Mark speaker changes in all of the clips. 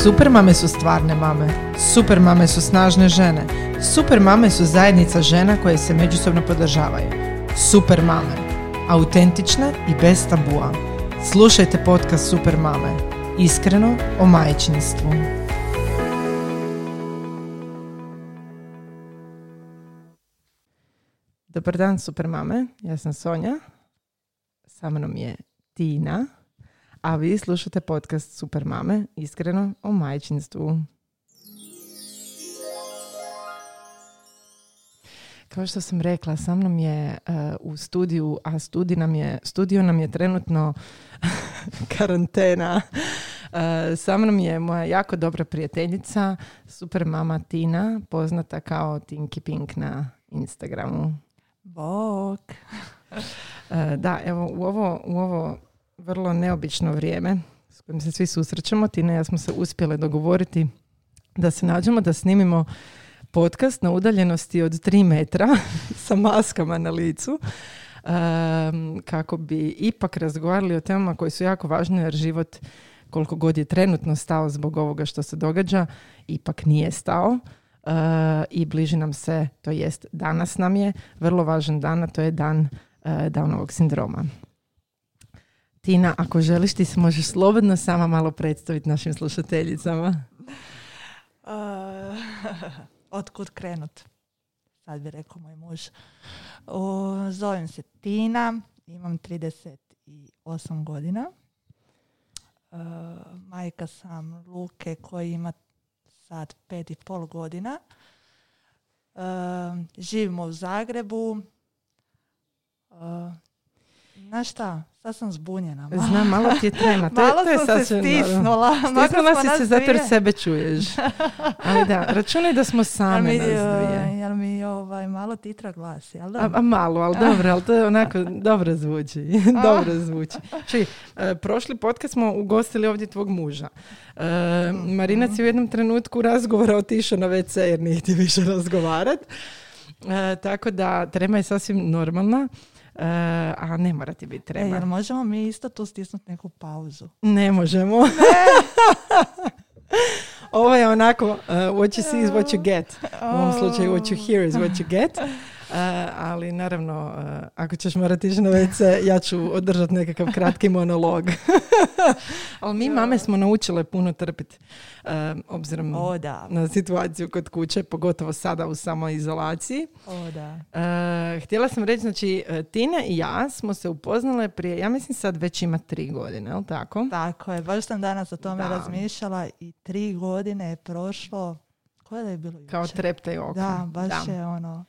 Speaker 1: Super mame su stvarne mame. Super mame su snažne žene. Super mame su zajednica žena koje se međusobno podržavaju. Super mame. Autentične i bez tabua. Slušajte podcast Super mame. Iskreno o majčinstvu. Dobar dan super mame. Ja sam Sonja. Sa mnom je Tina. A vi slušate podcast Super mame. Iskreno o majčinstvu. Kao što sam rekla, sa mnom je uh, u studiju, a studij nam je, studio nam je trenutno karantena. Uh, sa mnom je moja jako dobra prijateljica, super mama Tina, poznata kao Tinky Pink na Instagramu.
Speaker 2: Bok.
Speaker 1: Uh, da, evo u ovo, u ovo vrlo neobično vrijeme s kojim se svi susrećemo, Tina i ja smo se uspjele dogovoriti da se nađemo, da snimimo podcast na udaljenosti od 3 metra sa maskama na licu kako bi ipak razgovarali o temama koje su jako važne jer život koliko god je trenutno stao zbog ovoga što se događa, ipak nije stao. Uh, i bliži nam se, to jest danas nam je vrlo važan dan, a to je dan uh, Downovog sindroma. Tina, ako želiš ti se možeš slobodno sama malo predstaviti našim slušateljicama.
Speaker 2: Uh, otkud krenut? Sad bi rekao moj muž. O, zovem se Tina, imam 38 godina. Uh, majka sam Luke koji ima sad pet i pol godina. Uh, živimo u Zagrebu. Uh, Znaš šta, sad sam zbunjena. Malo.
Speaker 1: Znam, malo ti je trema. To,
Speaker 2: Malo
Speaker 1: to je
Speaker 2: sam se
Speaker 1: sasvim
Speaker 2: stisnula.
Speaker 1: Stisnula si se zato jer sebe čuješ. Ali da, računaj da smo same
Speaker 2: mi,
Speaker 1: nas dvije.
Speaker 2: jel mi ovaj, malo titra glas, jel da?
Speaker 1: A, a malo, ali dobro, ali to je onako dobro zvuči. dobro zvuči. Čuj, e, prošli podcast smo ugostili ovdje tvog muža. E, Marinac je u jednom trenutku razgovora otišao na WC jer nije ti više razgovarat. E, tako da trema je sasvim normalna. E, a ne mora ti biti
Speaker 2: E,
Speaker 1: trema.
Speaker 2: jel možemo mi isto tu stisnuti neku pauzu?
Speaker 1: Ne možemo. Ovo je onako, uh, what you see is what you get. U ovom slučaju what you hear is what you get. Uh, ali naravno, uh, ako ćeš morati ići na WC, ja ću održati nekakav kratki monolog. ali mi mame smo naučile puno trpiti, uh, obzirom
Speaker 2: O da,
Speaker 1: na situaciju kod kuće, pogotovo sada u samoizolaciji.
Speaker 2: o da.
Speaker 1: Uh, htjela sam reći, znači, Tina i ja smo se upoznale prije, ja mislim sad već ima tri godine, jel tako?
Speaker 2: Tako je, baš sam danas o tome
Speaker 1: Da.
Speaker 2: razmišljala i tri godine je prošlo, koje da je bilo
Speaker 1: Kao i oka.
Speaker 2: Da, baš
Speaker 1: Da.
Speaker 2: je ono,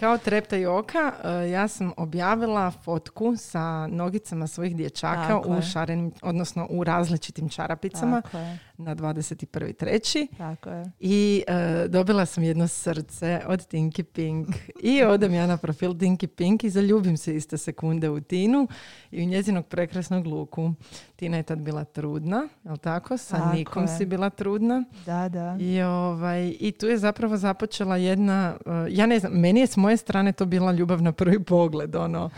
Speaker 1: Kao trepta i oka, e, ja sam objavila fotku sa nogicama svojih dječaka
Speaker 2: Tako
Speaker 1: u šarenim, odnosno u različitim čarapicama.
Speaker 2: Tako je,
Speaker 1: na 21.3.
Speaker 2: tako je.
Speaker 1: I e, dobila sam jedno srce od Tinky Pink i odem ja na profil Tinky Pink i zaljubim se iste sekunde u Tinu i u njezinog prekrasnog luku. Tina je tad bila trudna, jel tako? Sa
Speaker 2: Tako
Speaker 1: Nikom
Speaker 2: je.
Speaker 1: si bila trudna.
Speaker 2: Da, da.
Speaker 1: I, ovaj, I tu je zapravo započela jedna, uh, ja ne znam, meni je s moje strane to bila ljubav na prvi pogled, ono,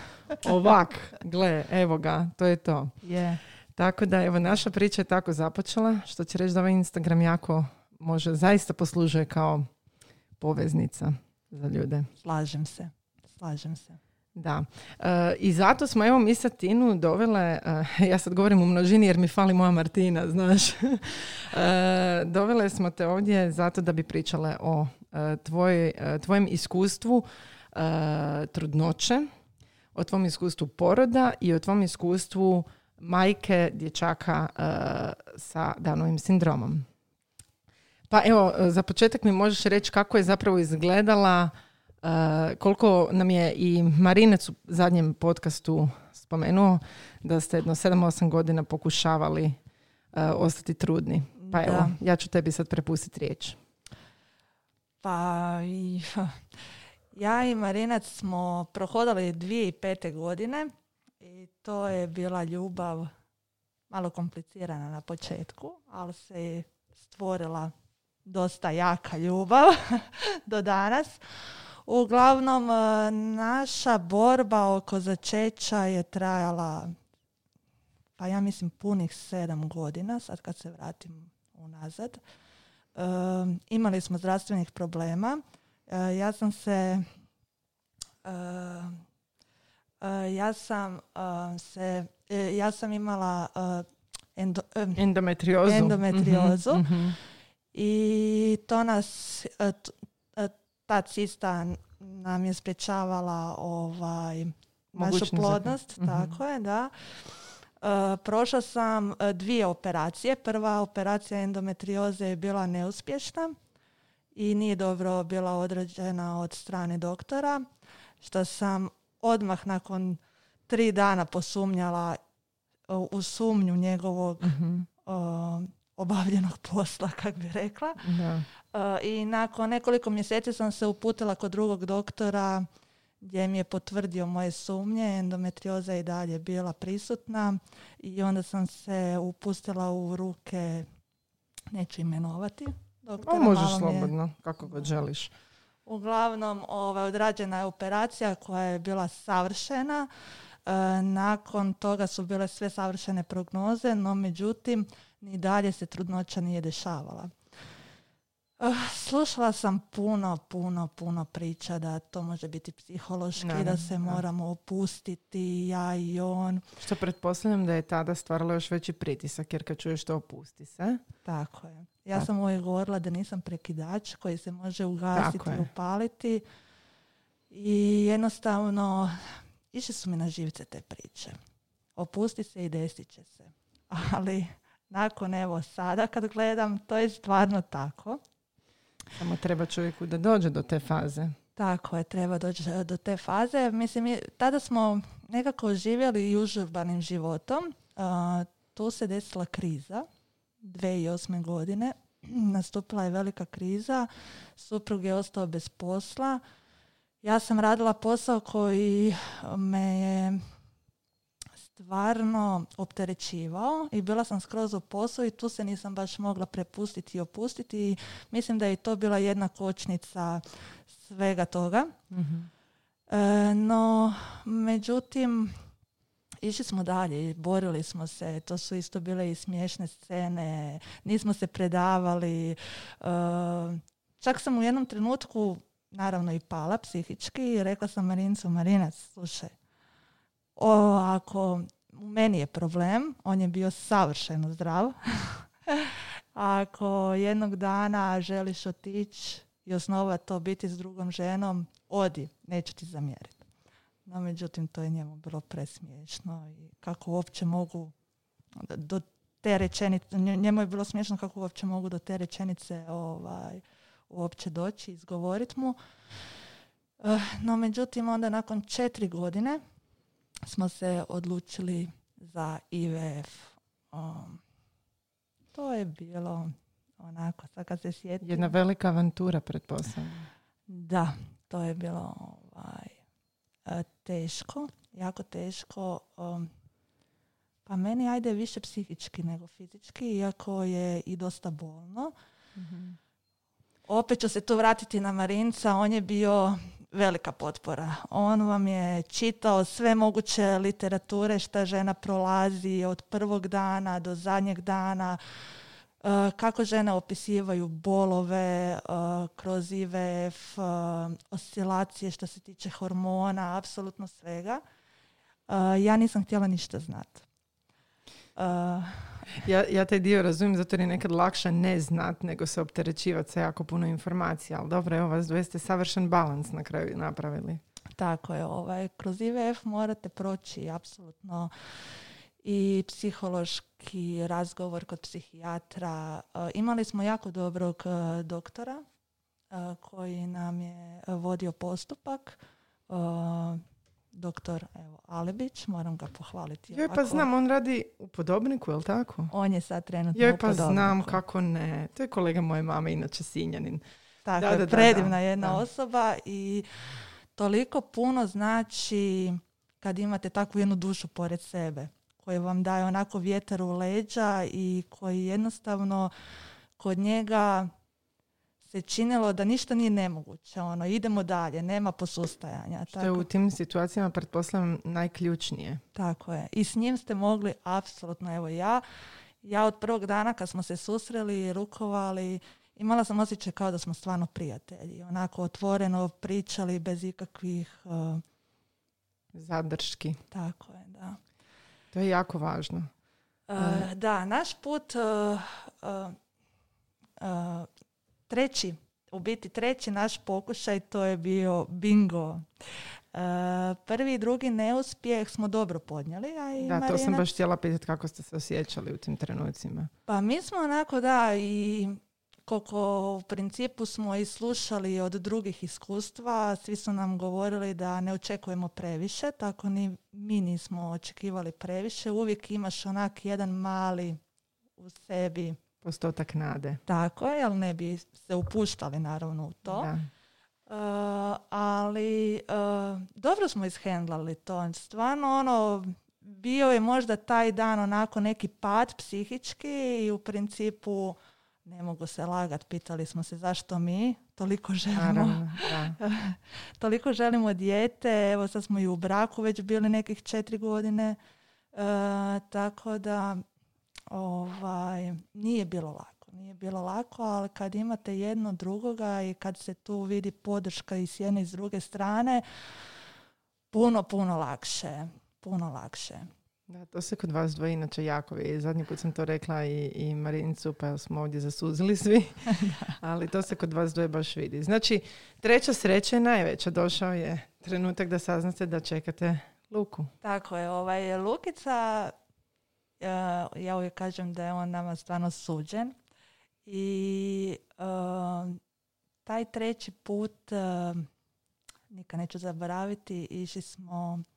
Speaker 1: ovak, gle, evo ga, to je to.
Speaker 2: Je.
Speaker 1: Tako da, evo, naša priča je tako započela, što će reći da ovaj Instagram jako može, zaista poslužuje kao poveznica za ljude.
Speaker 2: Slažem se, slažem se.
Speaker 1: Da. E, I zato smo, evo, mi sa Tinu dovele, e, ja sad govorim u množini jer mi fali moja Martina, znaš. E, dovele smo te ovdje zato da bi pričale o e, tvoj, e, tvojem iskustvu e, trudnoće, o tvom iskustvu poroda i o tvom iskustvu majke dječaka e, sa Danovim sindromom. Pa evo, e, za početak mi možeš reći kako je zapravo izgledala Uh, koliko nam je i Marinec u zadnjem podcastu spomenuo da ste jedno 7-8 godina pokušavali ostati trudni. Pa evo,
Speaker 2: Da.
Speaker 1: ja ću tebi sad prepustiti riječ.
Speaker 2: Pa ja i Marinac smo prohodali 2005. godine i to je bila ljubav malo komplicirana na početku, ali se je stvorila dosta jaka ljubav do danas. Uglavnom, e, naša borba oko začeća je trajala, pa ja mislim punih sedam godina, sad kad se vratim unazad. E, imali smo zdravstvenih problema. E, ja sam se ja sam se ja sam imala endo,
Speaker 1: endometriozu,
Speaker 2: endometriozu. Mhm, mhm. i to nas ta cista nam je sprečavala ovaj, našu plodnost, mhm. tako je, da. E, prošla sam dvije operacije. Prva operacija endometrioze je bila neuspješna i nije dobro bila odrađena od strane doktora, što sam odmah nakon tri dana posumnjala e, u sumnju njegovog mhm. obavljenog posla, kak bi rekla. Da. I nakon nekoliko mjeseci sam se uputila kod drugog doktora gdje mi je potvrdio moje sumnje, endometrioza je i dalje bila prisutna i onda sam se upustila u ruke, neću imenovati.
Speaker 1: Doktora, o, možeš slobodno, kako god želiš.
Speaker 2: Uglavnom, ovaj, odrađena je operacija koja je bila savršena. E, nakon toga su bile sve savršene prognoze, no međutim, ni dalje se trudnoća nije dešavala. Uh, slušala sam puno, puno, puno priča da to može biti psihološki, da se moramo opustiti, ja i on.
Speaker 1: Što pretpostavljam da je tada stvaralo još veći pritisak, jer kad čuješ to opusti se.
Speaker 2: Tako je. Ja sam uvijek govorila da nisam prekidač koji se može ugasiti i upaliti. I jednostavno, išli su mi na živce te priče. Opusti se i desit će se. Ali nakon evo sada kad gledam, to je stvarno tako.
Speaker 1: Samo treba čovjeku da dođe do te faze.
Speaker 2: Tako je, treba doći do te faze. Mislim, tada smo nekako živjeli i užurbanim životom. tu se desila kriza 2008. godine. Nastupila je velika kriza. Suprug je ostao bez posla. Ja sam radila posao koji me je stvarno opterećivao i bila sam skroz u poslu i tu se nisam baš mogla prepustiti i opustiti i mislim da je to bila jedna kočnica svega toga. Mhm. E, no, međutim, išli smo dalje, borili smo se, to su isto bile i smiješne scene, nismo se predavali. E, čak sam u jednom trenutku, naravno i pala psihički i rekla sam Marincu, Marinac, slušaj, o, ako u meni je problem, on je bio savršeno zdrav. ako jednog dana želiš otići i osnovati to biti s drugom ženom, odi, neću ti zamjeriti. No, međutim, to je njemu bilo presmiješno i kako uopće mogu do te rečenice, njemu je bilo smiješno kako uopće mogu do te rečenice ovaj, uopće doći i izgovoriti mu. Eh, no, međutim, onda nakon četiri godine smo se odlučili za IVF. Um, to je bilo onako, sad kad se sjetim.
Speaker 1: Jedna velika avantura, pretpostavljam.
Speaker 2: Da, to je bilo ovaj, teško, jako teško. Um, pa meni ajde više psihički nego fizički, iako je i dosta bolno. mm Opet ću se tu vratiti na Marinca, on je bio velika potpora. On vam je čitao sve moguće literature šta žena prolazi od prvog dana do zadnjeg dana, e, kako žene opisivaju bolove e, kroz IVF, e, oscilacije što se tiče hormona, apsolutno svega. Ja nisam htjela ništa znati.
Speaker 1: Ja, ja taj dio razumijem, zato je nekad lakše ne znat nego se opterećivati sa jako puno informacija, ali dobro, evo vas dvoje ste savršen balans na kraju napravili.
Speaker 2: Tako je, ovaj, kroz IVF morate proći apsolutno i psihološki razgovor kod psihijatra. E, imali smo jako dobrog e, doktora e, koji nam je vodio postupak doktor evo, Alebić, moram ga pohvaliti.
Speaker 1: Joj, pa znam, on radi u podobniku, je li tako?
Speaker 2: On je sad trenutno
Speaker 1: Joj, pa znam, kako ne. To je kolega moje mame, inače Sinjanin.
Speaker 2: Tako da, je, predivna jedna osoba i toliko puno znači kad imate takvu jednu dušu pored sebe koji vam daje onako vjetar u leđa i koji jednostavno kod njega se činilo da ništa nije nemoguće. Ono, idemo dalje, nema posustajanja.
Speaker 1: Što je u tim situacijama, pretpostavljam, najključnije.
Speaker 2: Tako je. I s njim ste mogli, apsolutno, evo ja, ja od prvog dana kad smo se susreli, rukovali, imala sam osjećaj kao da smo stvarno prijatelji. Onako otvoreno pričali bez ikakvih... Uh,
Speaker 1: Zadrški.
Speaker 2: Tako je, da.
Speaker 1: To je jako važno.
Speaker 2: Uh, da, naš put uh, treći, u biti treći naš pokušaj to je bio bingo. prvi i drugi neuspjeh smo dobro podnijeli. A i
Speaker 1: da, to sam baš htjela pitati kako ste se osjećali u tim trenucima.
Speaker 2: Pa mi smo onako, da, i koliko u principu smo i slušali od drugih iskustva, svi su nam govorili da ne očekujemo previše, tako ni mi nismo očekivali previše. Uvijek imaš onak jedan mali u sebi
Speaker 1: postotak nade.
Speaker 2: Tako je, ali ne bi se upuštali naravno u to. Da. Uh, ali uh, dobro smo ishendlali to. Stvarno ono, bio je možda taj dan onako neki pad psihički i u principu ne mogu se lagat, pitali smo se zašto mi toliko želimo. toliko želimo dijete, evo sad smo i u braku već bili nekih četiri godine. Uh, tako da ovaj, nije bilo lako. Nije bilo lako, ali kad imate jedno drugoga i kad se tu vidi podrška i s jedne i s druge strane, puno, puno lakše. Puno lakše.
Speaker 1: Da, to se kod vas dvoje inače jako vidi. Zadnji put sam to rekla i, i Marincu, pa smo ovdje zasuzili svi. Ali to se kod vas dvoje baš vidi. Znači, treća sreća je najveća. Došao je trenutak da saznate da čekate Luku.
Speaker 2: Tako je. Ovaj, Lukica, ja uvijek kažem da je on nama stvarno suđen. I taj treći put uh, nikad neću zaboraviti, išli smo E,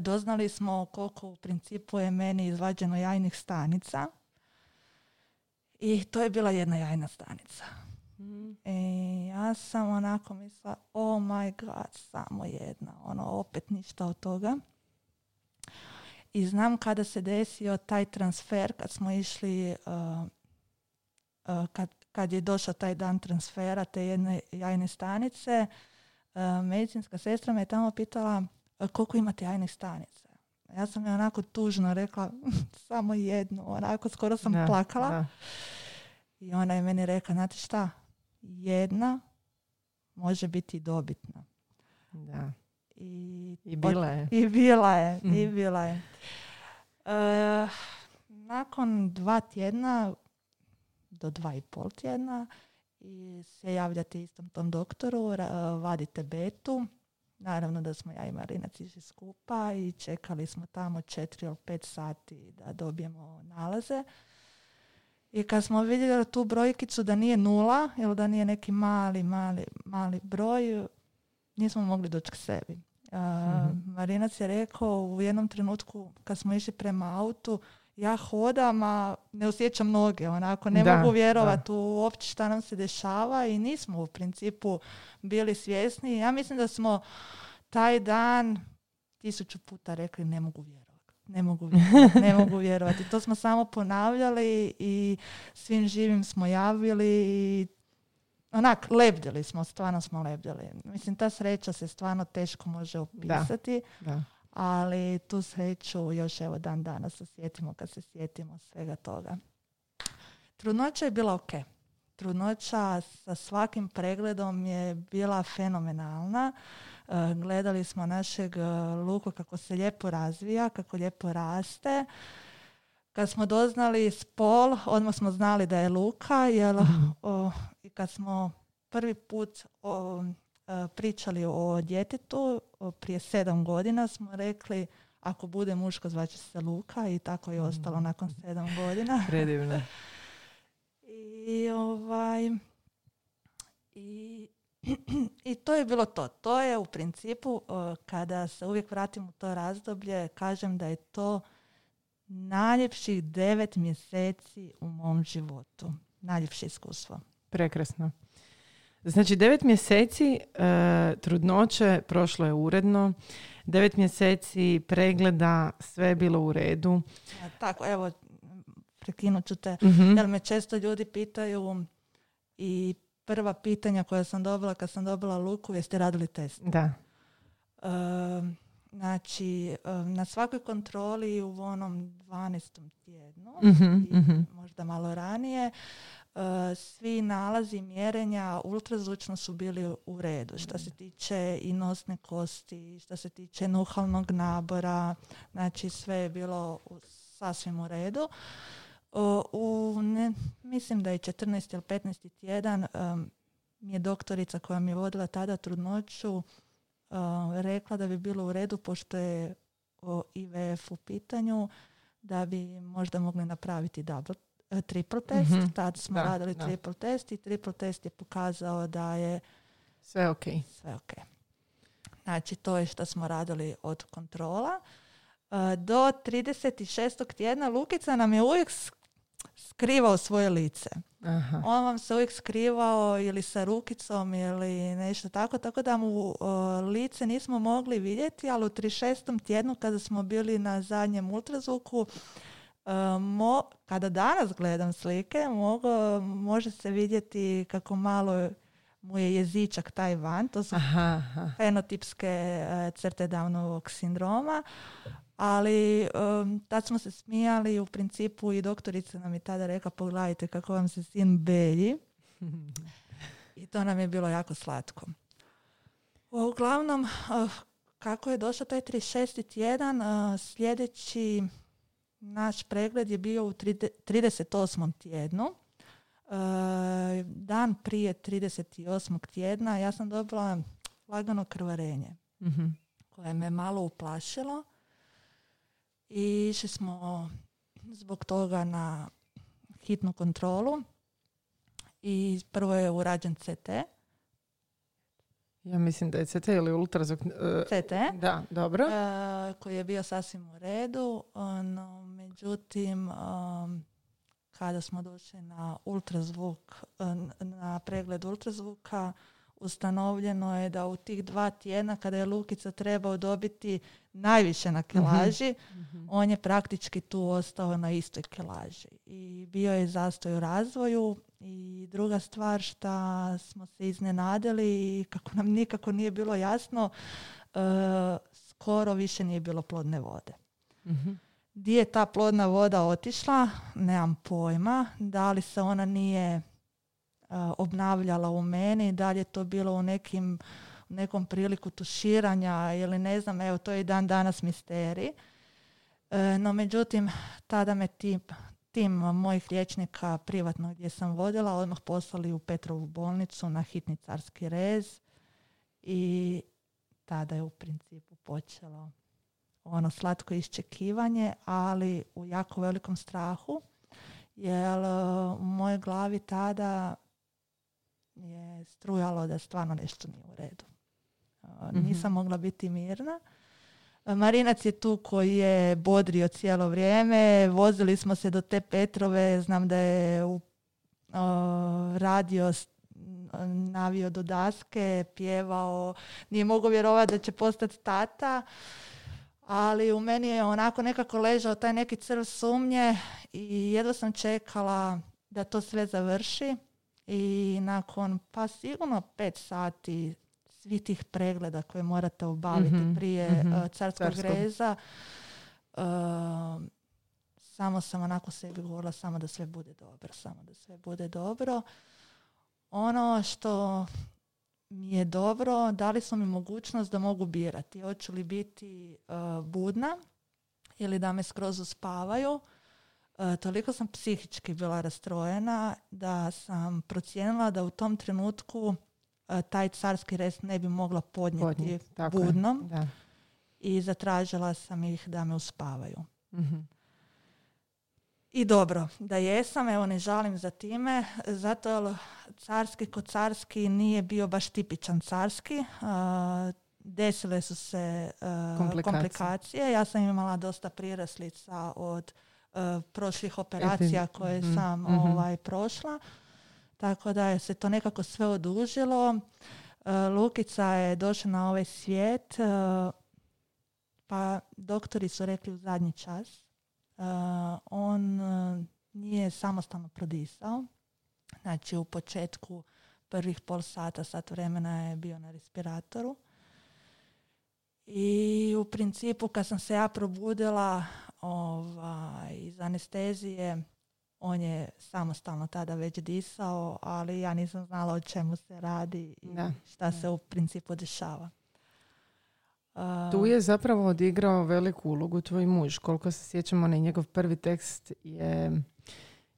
Speaker 2: doznali smo koliko u principu je meni izvađeno jajnih stanica. I to je bila jedna jajna stanica. Mm. I ja sam onako mislila, oh my god, samo jedna. Ono, opet ništa od toga. I znam kada se desio taj transfer, kad smo išli, uh, uh, kad, kad je došao taj dan transfera te jedne jajne stanice, medicinska sestra me tamo pitala koliko imate jajnih stanica? Ja sam je onako tužno rekla, samo jednu, onako skoro sam plakala. I ona je meni rekla, znate šta, jedna može biti dobitna.
Speaker 1: Da.
Speaker 2: I,
Speaker 1: I bila je.
Speaker 2: I bila je, i mhm. bila je. E, nakon dva tjedna, do dva i pol tjedna, i se javljate istom tom doktoru, vadite betu, Naravno da smo ja i Marinac išli skupa i čekali smo tamo četiri ili pet sati da dobijemo nalaze. I kad smo vidjeli tu brojkicu da nije nula ili da nije neki mali, mali, mali broj, nismo mogli doći k sebi. Uh, Marinac je rekao u jednom trenutku kad smo išli prema autu, ja hodam, a ne osjećam noge, onako ne mogu vjerovati uopće šta nam se dešava i nismo u principu bili svjesni. Ja mislim da smo taj dan tisuću puta rekli ne mogu vjerovati. Ne mogu vjerovati, ne mogu vjerovati. To smo samo ponavljali i svim živim smo javili i onak, lebdjeli smo, stvarno smo lebdjeli. Mislim, ta sreća se stvarno teško može opisati. da ali tu sreću još evo dan danas osjetimo kad se sjetimo svega toga. Trudnoća je bila ok. Trudnoća sa svakim pregledom je bila fenomenalna. E, gledali smo našeg e, Luku kako se lijepo razvija, kako lijepo raste. Kad smo doznali spol, odmah smo znali da je Luka, jer mhm. i kad smo prvi put o, pričali o djetetu prije sedam godina smo rekli ako bude muško zvaće se Luka i tako je ostalo mm. nakon sedam godina.
Speaker 1: Predivno.
Speaker 2: I ovaj i, i to je bilo to. To je u principu e, kada se uvijek vratim u to razdoblje kažem da je to najljepših devet mjeseci u mom životu. Najljepše iskustvo.
Speaker 1: Prekrasno. Znači, devet mjeseci e, trudnoće prošlo je uredno, devet mjeseci pregleda, sve je bilo u redu.
Speaker 2: tako, evo, prekinut ću te, uh jer me često ljudi pitaju i prva pitanja koja sam dobila kad sam dobila luku, jeste radili test?
Speaker 1: Da.
Speaker 2: E, Znači, na svakoj kontroli u onom 12. tjednu,
Speaker 1: Mhm, mhm.
Speaker 2: možda malo ranije, e, svi nalazi mjerenja ultrazvučno su bili u redu. Što se tiče i nosne kosti, što se tiče nuhalnog nabora, znači sve je bilo u- sasvim u redu. U ne, mislim da je 14. ili 15. tjedan em, mi je doktorica koja mi je vodila tada trudnoću em, rekla da bi bilo u redu pošto je o IVF u pitanju da bi možda mogli napraviti double, triple test.
Speaker 1: Mhm.
Speaker 2: Tad smo
Speaker 1: Da,
Speaker 2: radili
Speaker 1: da.
Speaker 2: triple test i triple test je pokazao da je
Speaker 1: Sve ok.
Speaker 2: sve ok. Znači, to je što smo radili od kontrola. E, Do 36. tjedna Lukica nam je uvijek sk- skrivao svoje lice.
Speaker 1: Aha.
Speaker 2: On vam se uvijek skrivao ili sa rukicom ili nešto tako, tako da mu e, lice nismo mogli vidjeti, ali u 36. tjednu kada smo bili na zadnjem ultrazvuku, e, mo, kada danas gledam slike, mogo, može se vidjeti kako malo mu je jezičak taj van, to su
Speaker 1: Aha, aha.
Speaker 2: fenotipske e, crte Downovog sindroma, ali um, tad smo se smijali u principu i doktorica nam je tada rekla pogledajte kako vam se sin belji i to nam je bilo jako slatko. Uglavnom, kako je došao taj 36. tjedan, sljedeći naš pregled je bio u tride- 38. tjednu. Uh, dan prije 38. tjedna ja sam dobila lagano krvarenje
Speaker 1: Mhm.
Speaker 2: koje me malo uplašilo i išli smo zbog toga na hitnu kontrolu i prvo je urađen CT.
Speaker 1: Ja mislim da je CT ili ultrazvuk. e,
Speaker 2: CT
Speaker 1: Da, dobro.
Speaker 2: e, koji je bio sasvim u redu, no međutim um, kada smo došli na ultrazvuk, e, na pregled ultrazvuka, ustanovljeno je da u tih dva tjedna kada je Lukica trebao dobiti najviše na kilaži,
Speaker 1: Mhm.
Speaker 2: on je praktički tu ostao na istoj kilaži i bio je zastoj u razvoju i druga stvar što smo se iznenadili i kako nam nikako nije bilo jasno e, skoro više nije bilo plodne vode.
Speaker 1: Mhm.
Speaker 2: Di je ta plodna voda otišla? Nemam pojma. Da li se ona nije e, obnavljala u meni, da li je to bilo u nekim nekom priliku tuširanja ili ne znam, evo to je i dan danas misterij. E, no međutim, tada me tim, tim mojih liječnika privatno gdje sam vodila odmah poslali u Petrovu bolnicu na hitni carski rez i tada je u principu počelo ono slatko iščekivanje, ali u jako velikom strahu, jer e, u mojoj glavi tada je strujalo da stvarno nešto nije u redu. E,
Speaker 1: Mhm.
Speaker 2: Nisam mogla biti mirna. Marinac je tu koji je bodrio cijelo vrijeme. Vozili smo se do te Petrove. Znam da je u, o, radio navio do daske, pjevao. Nije mogao vjerovati da će postati tata. Ali u meni je onako nekako ležao taj neki crv sumnje i jedva sam čekala da to sve završi. I nakon pa sigurno pet sati svih tih pregleda koje morate obaviti
Speaker 1: Mhm,
Speaker 2: prije
Speaker 1: mhm,
Speaker 2: uh, carskog
Speaker 1: carskog.
Speaker 2: reza, uh, samo sam onako sebi govorila samo da sve bude dobro, samo da sve bude dobro. Ono što mi je dobro, dali su mi mogućnost da mogu birati. Hoću li biti uh, budna ili da me skroz uspavaju. Uh, toliko sam psihički bila rastrojena da sam procijenila da u tom trenutku taj carski rez ne bi mogla podnijeti
Speaker 1: Podnijeti,
Speaker 2: budnom
Speaker 1: Da.
Speaker 2: i zatražila sam ih da me uspavaju.
Speaker 1: Mhm.
Speaker 2: I dobro, da jesam, evo ne žalim za time, zato jer carski kod carski nije bio baš tipičan carski. desile su se
Speaker 1: Komplikacije.
Speaker 2: komplikacije. Ja sam imala dosta priraslica od prošlih operacija koje
Speaker 1: mhm,
Speaker 2: sam
Speaker 1: mhm.
Speaker 2: ovaj, prošla. Tako da se to nekako sve odužilo. A, Lukica je došla na ovaj svijet, a, pa doktori su rekli u zadnji čas Uh, on nije samostalno prodisao. Znači u početku prvih pol sata, sat vremena je bio na respiratoru. I u principu kad sam se ja probudila ovaj, iz anestezije, on je samostalno tada već disao, ali ja nisam znala o čemu se radi i šta se u principu dešava.
Speaker 1: Tu je zapravo odigrao veliku ulogu tvoj muž. Koliko se sjećamo, onaj njegov prvi tekst je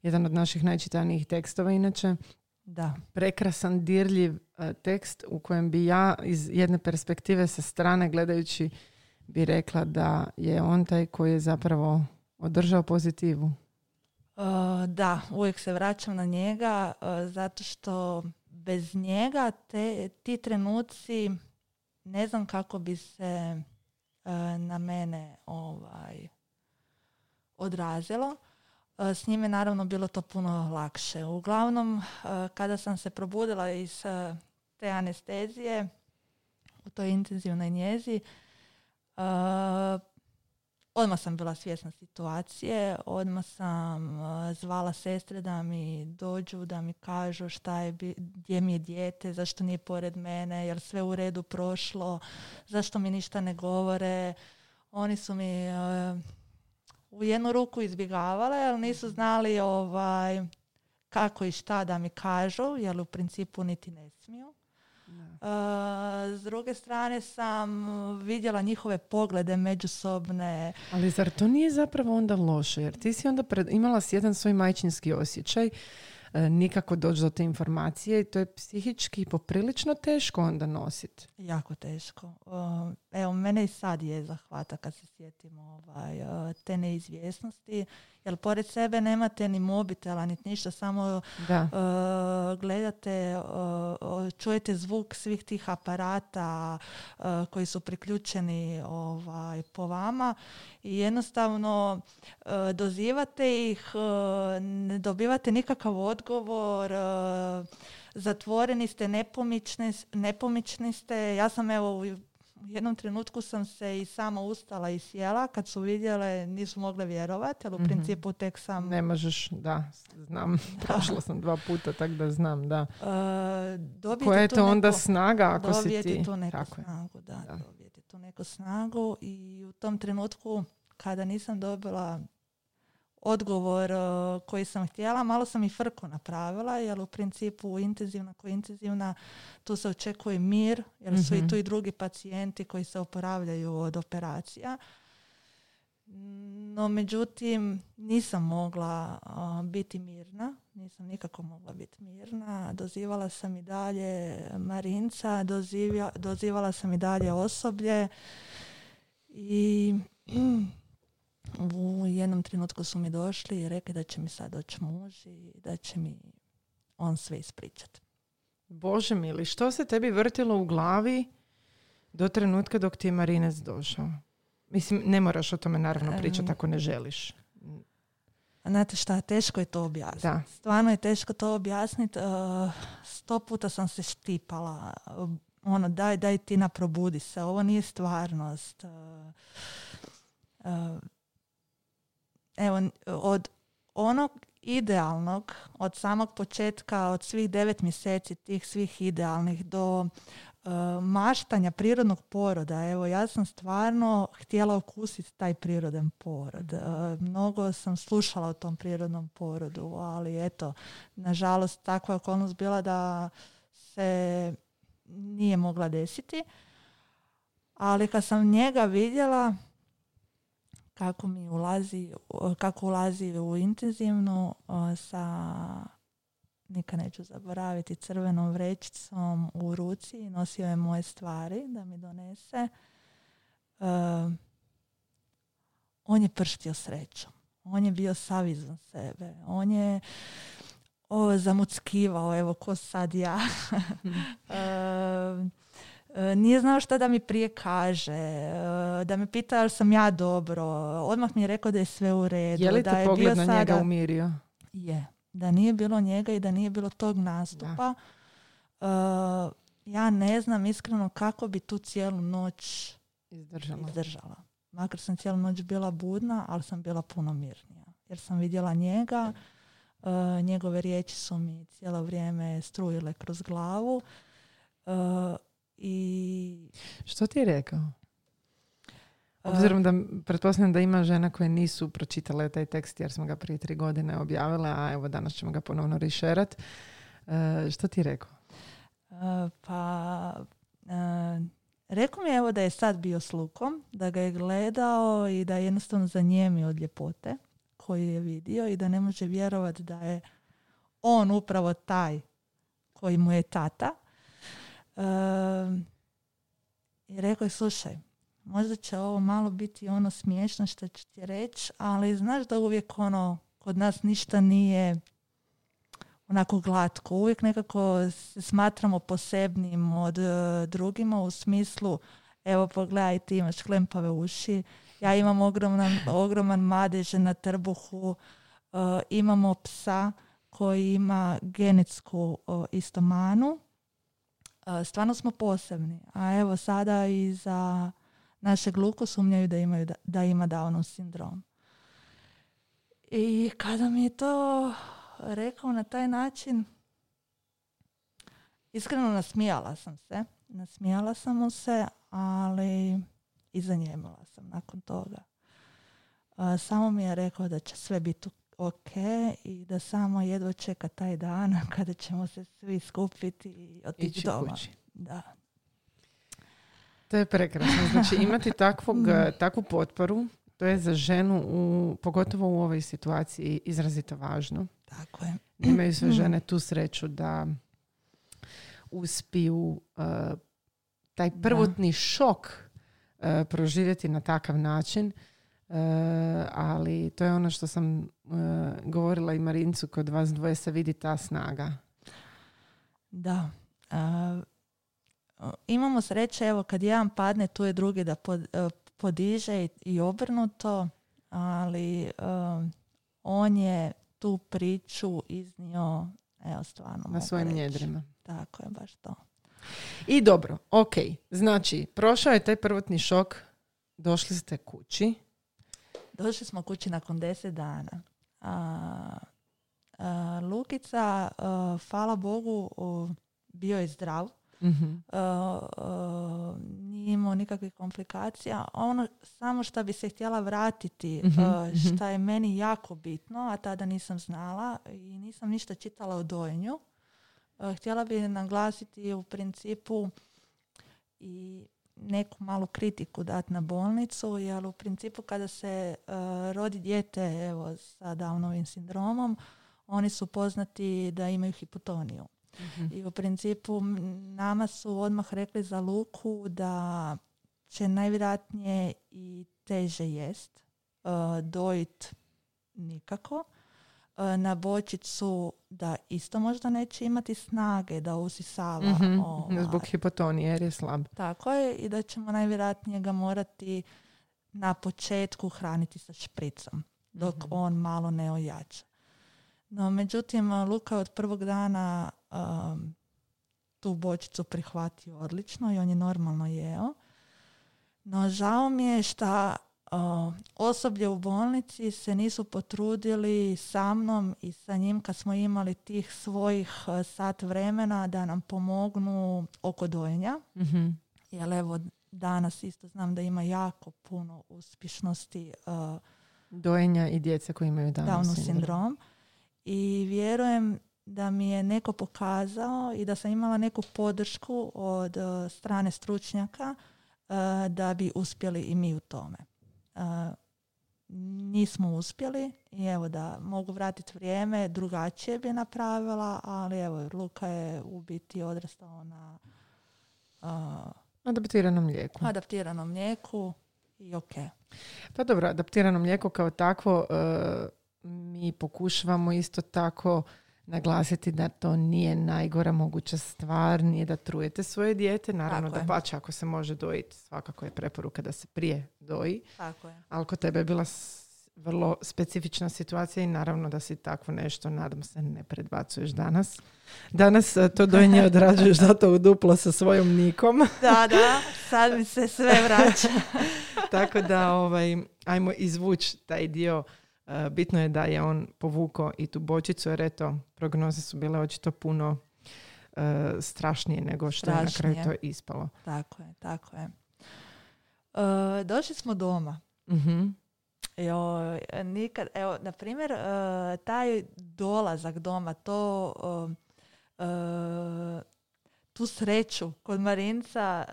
Speaker 1: jedan od naših najčitanijih tekstova inače.
Speaker 2: Da.
Speaker 1: Prekrasan, dirljiv e, tekst u kojem bi ja iz jedne perspektive sa strane gledajući bi rekla da je on taj koji je zapravo održao pozitivu.
Speaker 2: Uh, da, uvijek se vraćam na njega uh, zato što bez njega te, ti trenuci ne znam kako bi se uh, na mene ovaj odrazilo. S njime naravno bilo to puno lakše. Uglavnom, kada sam se probudila iz te anestezije u toj intenzivnoj njezi, Odmah sam bila svjesna situacije, odmah sam uh, zvala sestre da mi dođu, da mi kažu šta je, gdje mi je dijete, zašto nije pored mene, jel sve u redu prošlo, zašto mi ništa ne govore. Oni su mi uh, u jednu ruku izbjegavale, ali nisu znali ovaj, kako i šta da mi kažu, jer u principu niti ne smiju. S druge strane sam vidjela njihove poglede međusobne.
Speaker 1: Ali zar to nije zapravo onda loše? Jer ti si onda pred, imala si jedan svoj majčinski osjećaj E, nikako doći do te informacije i to je psihički poprilično teško onda nositi.
Speaker 2: Jako teško. Evo, mene i sad je zahvata kad se sjetimo ovaj, te neizvjesnosti, jer pored sebe nemate ni mobitela, ni ništa, samo da. Uh, gledate, uh, čujete zvuk svih tih aparata koji su priključeni ovaj, po vama i jednostavno dozivate ih, ne dobivate nikakav odgovor, zatvoreni ste, nepomični, nepomični ste. Ja sam evo u jednom trenutku sam se i sama ustala i sjela. Kad su vidjele nisu mogle vjerovati, ali u mhm. principu tek sam...
Speaker 1: Ne možeš, da, znam. Prošla sam dva puta, tako da znam, da.
Speaker 2: Uh,
Speaker 1: Koja je to onda snaga ako si ti...
Speaker 2: tu neku snagu, da, da. Dobijete tu neku snagu i u tom trenutku kada nisam dobila odgovor uh, koji sam htjela. Malo sam i frku napravila, jer u principu intenzivna koja intenzivna, tu se očekuje mir, jer su i mhm. tu i drugi pacijenti koji se oporavljaju od operacija. No, međutim, nisam mogla uh, biti mirna, nisam nikako mogla biti mirna. Dozivala sam i dalje Marinca, dozivala sam i dalje osoblje i u jednom trenutku su mi došli i rekli da će mi sad doći muž i da će mi on sve ispričati.
Speaker 1: Bože mili, što se tebi vrtilo u glavi do trenutka dok ti je Marinec došao? Mislim, ne moraš o tome naravno pričati ako ne želiš.
Speaker 2: Znate šta, teško je to objasniti. Da. Stvarno je teško to objasniti. Uh, sto puta sam se štipala. ono, daj, daj ti na probudi se. Ovo nije stvarnost. Evo, od onog idealnog, od samog početka, od svih devet mjeseci, tih svih idealnih, do uh, maštanja prirodnog poroda. Evo, ja sam stvarno htjela okusiti taj prirodan porod. Uh, mnogo sam slušala o tom prirodnom porodu, ali eto, nažalost, takva okolnost bila da se nije mogla desiti. Ali kad sam njega vidjela, kako mi ulazi, kako ulazi u intenzivnu sa nikad neću zaboraviti crvenom vrećicom u ruci nosio je moje stvari da mi donese. on je prštio srećom. On je bio sav izvan sebe. On je o, zamuckivao, evo ko sad ja. uh, nije znao šta da mi prije kaže, e, da me pita ali sam ja dobro, odmah mi je rekao da je sve u redu.
Speaker 1: Je li
Speaker 2: da
Speaker 1: je pogled na njega umirio?
Speaker 2: Je, da nije bilo njega i da nije bilo tog nastupa. Uh, ja ne znam iskreno kako bi tu cijelu noć
Speaker 1: izdržala.
Speaker 2: izdržala. Makar sam cijelu noć bila budna, ali sam bila puno mirnija. Jer sam vidjela njega, njegove riječi su mi cijelo vrijeme strujile kroz glavu. Uh, i...
Speaker 1: Što ti je rekao? Obzirom da pretpostavljam da ima žena koje nisu pročitale taj tekst jer smo ga prije tri godine objavile, a evo danas ćemo ga ponovno rišerat. E, što ti je rekao?
Speaker 2: pa rekao mi je evo da je sad bio s Lukom, da ga je gledao i da je jednostavno zanijemio od ljepote koju je vidio i da ne može vjerovati da je on upravo taj koji mu je tata. I rekao je, slušaj, možda će ovo malo biti ono smiješno što ću ti reći, ali znaš da uvijek ono, kod nas ništa nije onako glatko. Uvijek nekako se smatramo posebnim od uh, drugima u smislu evo pogledaj ti imaš klempave uši, ja imam ogroman, ogroman madež na trbuhu, uh, imamo psa koji ima genetsku uh, istomanu. Stvarno smo posebni. A evo sada i za našeg Luku sumnjaju da, imaju, da ima Downov sindrom. I kada mi je to rekao na taj način, iskreno nasmijala sam se. Nasmijala sam mu se, ali i zanjemila sam nakon toga. samo mi je rekao da će sve biti ok i da samo jedva čeka taj dan kada ćemo se svi skupiti i otići doma. Kući. Da.
Speaker 1: To je prekrasno. Znači imati takvog, takvu potporu, to je za ženu, u, pogotovo u ovoj situaciji, izrazito važno.
Speaker 2: Tako je.
Speaker 1: Imaju sve žene tu sreću da uspiju uh, taj prvotni šok uh, proživjeti na takav način. Uh, ali to je ono što sam govorila i Marincu, kod vas dvoje se vidi ta snaga.
Speaker 2: Da. imamo sreće, evo kad jedan padne, tu je drugi da podiže i obrnuto, ali on je tu priču iznio evo stvarno
Speaker 1: na svojim njedrima.
Speaker 2: Tako je, baš to.
Speaker 1: I dobro, ok. Znači, prošao je taj prvotni šok, došli ste kući.
Speaker 2: Došli smo kući nakon deset dana. A, Lukica, hvala Bogu, bio je zdrav mm nije imao nikakvih komplikacija. Ono samo što bi se htjela vratiti, mm što je meni jako bitno, a tada nisam znala i nisam ništa čitala o dojenju. Htjela bi naglasiti u principu i neku malu kritiku dati na bolnicu, jer u principu kada se rodi dijete evo, sa Downovim sindromom, oni su poznati da imaju hipotoniju. Mhm. I u principu nama su odmah rekli za Luku da će najvjerojatnije i teže jest, uh, dojit nikako. Uh, na bočicu da isto možda neće imati snage da usisava. mm
Speaker 1: Zbog hipotonije jer je slab.
Speaker 2: Tako je i da ćemo najvjerojatnije ga morati na početku hraniti sa špricom dok mhm. on malo ne ojača. No, međutim, Luka od prvog dana um, tu bočicu prihvatio odlično i on je normalno jeo. No žao mi je što osoblje u bolnici se nisu potrudili sa mnom i sa njim kad smo imali tih svojih uh, sat vremena da nam pomognu oko dojenja. Mm-hmm. Jer evo danas isto znam da ima jako puno uspješnosti uh,
Speaker 1: dojenja i djece koji imaju
Speaker 2: Downov sindrom. I vjerujem da mi je neko pokazao i da sam imala neku podršku od uh, strane stručnjaka uh, da bi uspjeli i mi u tome. Nismo uspjeli i evo da mogu vratiti vrijeme, drugačije bi napravila, ali evo Luka je u biti odrastao na
Speaker 1: adaptiranom mlijeku.
Speaker 2: Adaptiranom mlijeku i ok.
Speaker 1: Pa dobro, adaptirano mlijeko kao takvo mi pokušavamo isto tako naglasiti da to nije najgora moguća stvar, nije da trujete svoje dijete, naravno da pače ako se može dojiti, svakako je preporuka da se prije doji.
Speaker 2: Tako je.
Speaker 1: Ali kod tebe je bila vrlo specifična situacija i naravno da si takvo nešto, nadam se, ne predbacuješ danas. Danas e, to dojenje odrađuješ zato u duplo sa svojom nikom.
Speaker 2: da, da, sad mi se sve vraća.
Speaker 1: Tako da, ovaj, ajmo izvući taj dio bitno je da je on povukao i tu bočicu jer eto, prognoze su bile očito puno uh, strašnije nego što je na kraju to ispalo.
Speaker 2: Tako je, tako je. E, došli smo doma.
Speaker 1: Mhm.
Speaker 2: Jo, nikad, evo, na primjer, e, taj dolazak doma, to tu sreću kod Marinca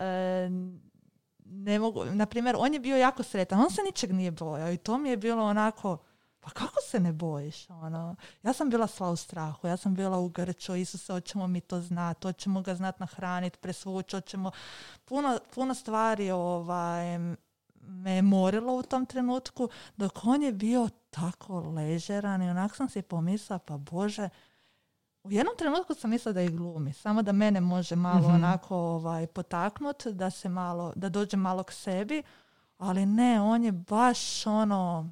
Speaker 2: ne mogu, na primjer, on je bio jako sretan, on se ničeg nije bojao i to mi je bilo onako, pa kako se ne bojiš? Ono? Ja sam bila sva u strahu, ja sam bila u grču, Isuse, hoćemo mi to znati, hoćemo ga znati nahraniti, presvući, hoćemo... Puno, puno stvari ovaj, me morilo u tom trenutku, dok on je bio tako ležeran i onak sam si pomislila, pa Bože, u jednom trenutku sam mislila da ih glumi, samo da mene može malo
Speaker 1: Mhm.
Speaker 2: onako ovaj, potaknut, da se malo, da dođe malo k sebi, ali ne, on je baš ono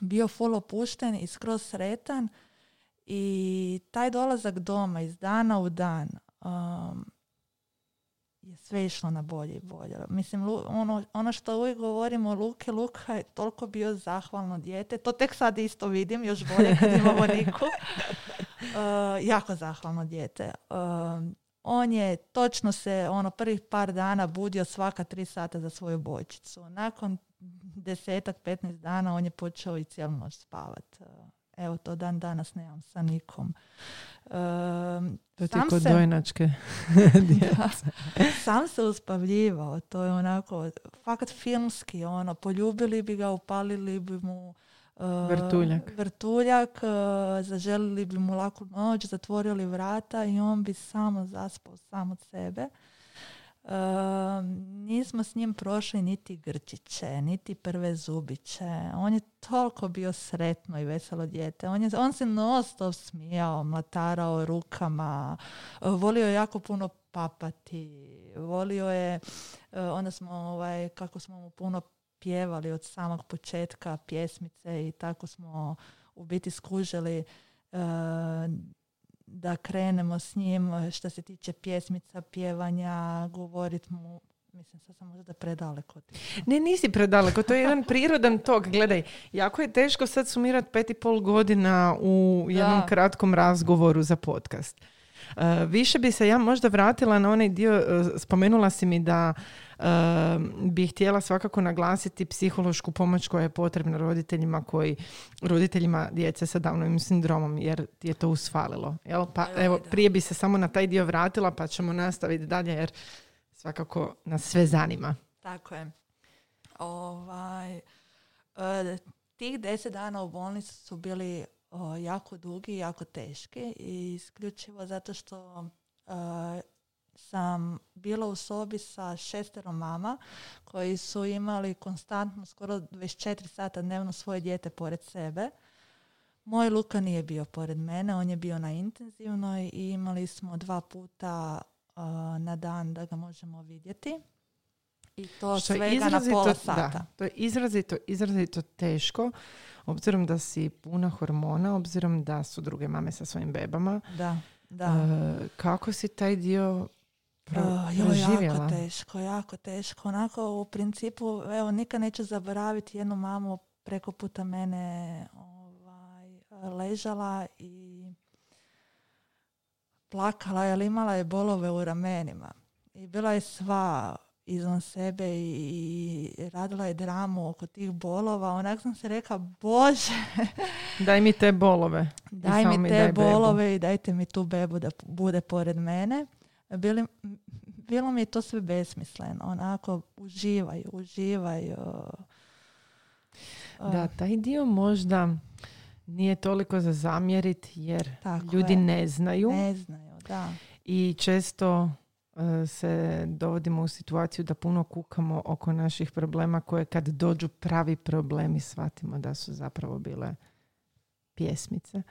Speaker 2: bio full opušten i skroz sretan i taj dolazak doma iz dana u dan um, je sve išlo na bolje i bolje. Mislim, ono, ono što uvijek govorimo o Luke, Luka je toliko bio zahvalno dijete. To tek sad isto vidim, još bolje kad imamo Niku. Uh, jako zahvalno dijete. Um, on je točno se ono prvih par dana budio svaka tri sata za svoju bojčicu. Nakon desetak, 15 dana on je počeo i cijelu noć spavat. Uh, Evo to dan danas nemam sa nikom. Um,
Speaker 1: To ti
Speaker 2: sam
Speaker 1: kod
Speaker 2: se-
Speaker 1: dojnačke.
Speaker 2: da, sam se uspavljivao, to je onako fakat filmski, ono, poljubili bi ga, upalili bi mu uh,
Speaker 1: Vrtuljak.
Speaker 2: vrtuljak, zaželili bi mu laku noć, zatvorili vrata i on bi samo zaspao sam od sebe. Nismo s njim prošli niti grčiće, niti prve zubiće. On je toliko bio sretno i veselo dijete. On, je, on se non stop smijao, mlatarao rukama, volio je jako puno papati, volio je, uh, onda smo, ovaj, kako smo mu puno pjevali od samog početka pjesmice i tako smo u biti skužili uh, da krenemo s njim uh, što se tiče pjesmica, pjevanja, govorit mu, mislim sad sam možda predaleko.
Speaker 1: Ne, nisi predaleko, to je jedan prirodan tok. Gledaj, jako je teško sad sumirati pet i pol godina u jednom
Speaker 2: Da.
Speaker 1: kratkom razgovoru za podcast. E, više bi se ja možda vratila na onaj dio, e, spomenula si mi da e, bi htjela svakako naglasiti psihološku pomoć koja je potrebna roditeljima koji, roditeljima djece sa Downovim sindromom, jer je to usfalilo. Jel? Pa
Speaker 2: Evo,
Speaker 1: prije bi se samo na taj dio vratila, pa ćemo nastaviti dalje, jer svakako nas sve zanima.
Speaker 2: Tako je. Ovaj, e, tih deset dana u bolnici su bili o, jako dugi i jako teški i isključivo zato što e, sam bila u sobi sa šestero mama koji su imali konstantno skoro 24 sata dnevno svoje dijete pored sebe. Moj Luka nije bio pored mene, on je bio na intenzivnoj i imali smo dva puta e, na dan da ga možemo vidjeti. I to
Speaker 1: Što
Speaker 2: svega na pola sata.
Speaker 1: Da, to je izrazito, izrazito teško, obzirom da si puna hormona, obzirom da su druge mame sa svojim bebama.
Speaker 2: Da, da.
Speaker 1: Kako si taj dio
Speaker 2: Uh, joj,
Speaker 1: proživjela?
Speaker 2: jako teško, jako teško. Onako, u principu, evo, nikad neću zaboraviti jednu mamu preko puta mene ovaj, ležala i plakala, jer imala je bolove u ramenima. I bila je sva izvan sebe i, i radila je dramu oko tih bolova. Onak sam se rekla, Bože,
Speaker 1: Daj mi te bolove.
Speaker 2: daj mi te
Speaker 1: daj bebu.
Speaker 2: bolove i dajte mi tu bebu da bude pored mene. Bili, bilo mi je to sve besmisleno. Onako, uživaj, uživaj. o, o,
Speaker 1: Da, taj dio možda nije toliko za zamjerit jer
Speaker 2: Tako
Speaker 1: ljudi
Speaker 2: je.
Speaker 1: ne znaju
Speaker 2: Ne znaju, da.
Speaker 1: i često e, se dovodimo u situaciju da puno kukamo oko naših problema koje kad dođu pravi problemi shvatimo da su zapravo bile pjesmice.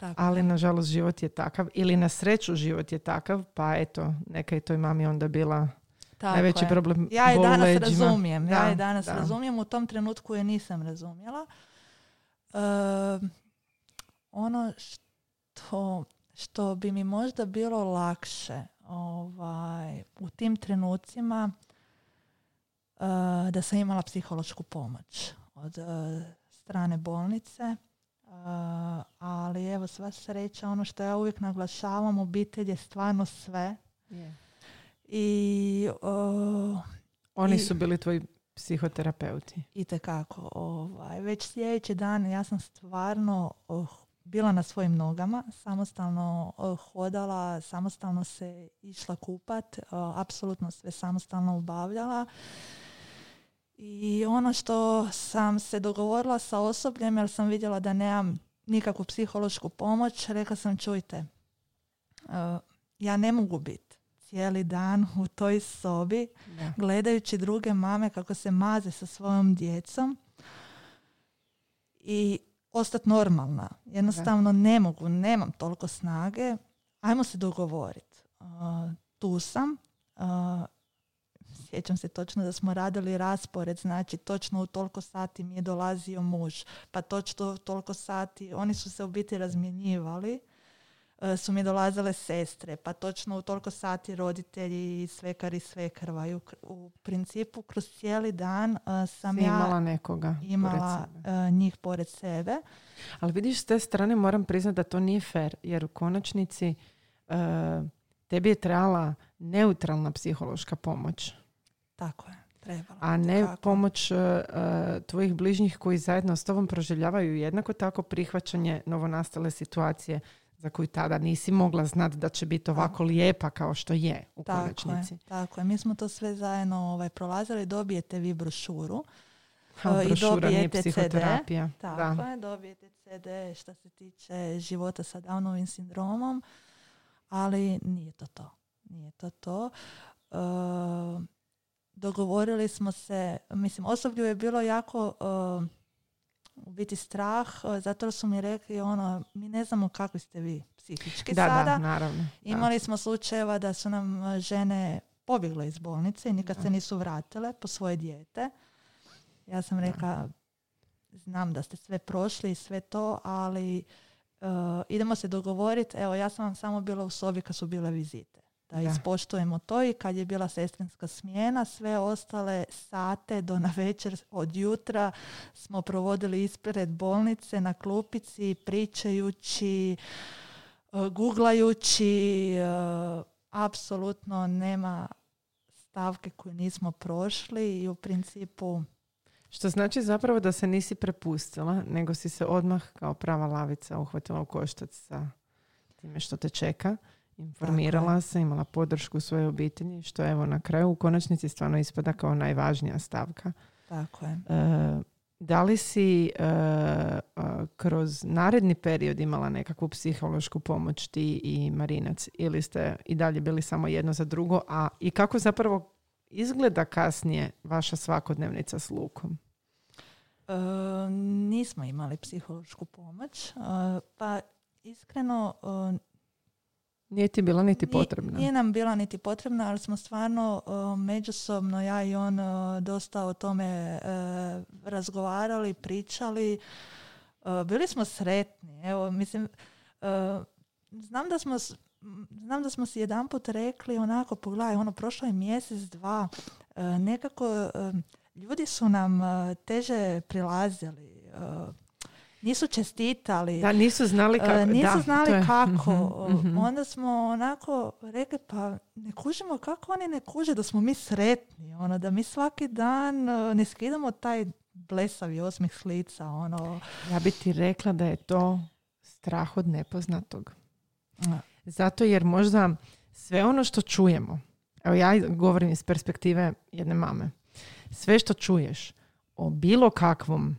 Speaker 2: Tako
Speaker 1: Ali nažalost život je takav ili na sreću život je takav pa eto neka je toj mami onda bila
Speaker 2: Tako
Speaker 1: najveći
Speaker 2: je.
Speaker 1: problem
Speaker 2: Ja je danas
Speaker 1: leđima.
Speaker 2: razumijem. ja
Speaker 1: Da,
Speaker 2: je danas
Speaker 1: da.
Speaker 2: razumijem. U tom trenutku je nisam razumjela. E, ono što, što bi mi možda bilo lakše ovaj, u tim trenucima e, da sam imala psihološku pomoć od e, strane bolnice. E, ali evo sva sreća, ono što ja uvijek naglašavam, obitelj je stvarno sve. I o,
Speaker 1: Oni
Speaker 2: I-
Speaker 1: su bili tvoji psihoterapeuti.
Speaker 2: I tekako. Ovaj. Već sljedeći dan ja sam stvarno oh, bila na svojim nogama, samostalno oh, hodala, samostalno se išla kupat, oh, apsolutno sve samostalno obavljala. I ono što sam se dogovorila sa osobljem, jer sam vidjela da nemam nikakvu psihološku pomoć, rekla sam čujte, eh, ja ne mogu biti cijeli dan u toj sobi
Speaker 1: Da.
Speaker 2: gledajući druge mame kako se maze sa svojom djecom i ostati normalna. Jednostavno ne mogu, nemam toliko snage. Ajmo se dogovoriti. Uh, tu sam. Uh, sjećam se točno da smo radili raspored, znači točno u toliko sati mi je dolazio muž, pa točno u toliko sati, oni su se u biti razmjenjivali e, su mi dolazile sestre, pa točno u toliko sati roditelji i svekar i svekrva. I u, u principu kroz cijeli dan e, sam
Speaker 1: Si
Speaker 2: ja
Speaker 1: imala nekoga
Speaker 2: imala
Speaker 1: pored sebe.
Speaker 2: e, njih pored sebe.
Speaker 1: Ali vidiš, s te strane moram priznati da to nije fair, jer u konačnici e, tebi je trebala neutralna psihološka pomoć,
Speaker 2: Tako je, trebalo.
Speaker 1: a ne
Speaker 2: Tako.
Speaker 1: pomoć e, tvojih bližnjih koji zajedno s tobom proživljavaju jednako tako prihvaćanje novonastale situacije za koju tada nisi mogla znati da će biti ovako lijepa kao što je u
Speaker 2: Tako
Speaker 1: konačnici.
Speaker 2: je, tako je. Mi smo to sve zajedno ovaj, prolazili. Dobijete vi brošuru.
Speaker 1: A
Speaker 2: E, i
Speaker 1: brošura nije
Speaker 2: dobijete CD.
Speaker 1: psihoterapija.
Speaker 2: Tako
Speaker 1: Da.
Speaker 2: je, dobijete CD što se tiče života sa Downovim sindromom, ali nije to to. Nije to to. E, dogovorili smo se, mislim, osoblju je bilo jako e, u biti strah, e, zato su mi rekli ono, mi ne znamo kakvi ste vi psihički
Speaker 1: Da,
Speaker 2: sada.
Speaker 1: da, naravno. da.
Speaker 2: Imali smo slučajeva da su nam e, žene pobjegle iz bolnice i nikad
Speaker 1: Da.
Speaker 2: se nisu vratile po svoje dijete. Ja sam rekla, znam da ste sve prošli i sve to, ali e, idemo se dogovoriti. Evo, ja sam vam samo bila u sobi kad su bile vizite. Da,
Speaker 1: Da.
Speaker 2: ispoštujemo to i kad je bila sestrinska smjena, sve ostale sate do na večer od jutra smo provodili ispred bolnice na klupici, pričajući, e, guglajući, e, apsolutno nema stavke koju nismo prošli i u principu
Speaker 1: Što znači zapravo da se nisi prepustila, nego si se odmah kao prava lavica uhvatila u koštac sa time što te čeka. Informirala se, imala podršku svoje obitelji, što evo na kraju u konačnici stvarno ispada kao najvažnija stavka.
Speaker 2: tako je.
Speaker 1: E, da li si e, e, kroz naredni period imala nekakvu psihološku pomoć ti i Marinac ili ste i dalje bili samo jedno za drugo, a i kako zapravo izgleda kasnije vaša svakodnevnica s Lukom?
Speaker 2: E, nismo imali psihološku pomoć, pa iskreno
Speaker 1: Nije ti bila niti
Speaker 2: Ni-
Speaker 1: potrebna.
Speaker 2: Nije nam bila niti potrebna, ali smo stvarno uh, međusobno, ja i on, uh, dosta o tome uh, razgovarali, pričali. Uh, bili smo sretni. Evo, mislim, uh, znam da smo znam da smo si jedanput rekli onako, pogledaj, ono, prošlo je mjesec, dva, uh, nekako um, ljudi su nam teže prilazili, nisu čestitali.
Speaker 1: Da, nisu znali kako.
Speaker 2: E, nisu
Speaker 1: da,
Speaker 2: znali
Speaker 1: je-
Speaker 2: kako.
Speaker 1: Mhm, mhm.
Speaker 2: Onda smo onako rekli pa ne kužimo kako oni ne kuže da smo mi sretni. Ono, da mi svaki dan e, ne skidamo taj blesavi osmih s lica. Ono.
Speaker 1: Ja bi ti rekla da je to strah od nepoznatog.
Speaker 2: Da.
Speaker 1: Zato jer možda sve ono što čujemo, evo ja govorim iz perspektive jedne mame, sve što čuješ o bilo kakvom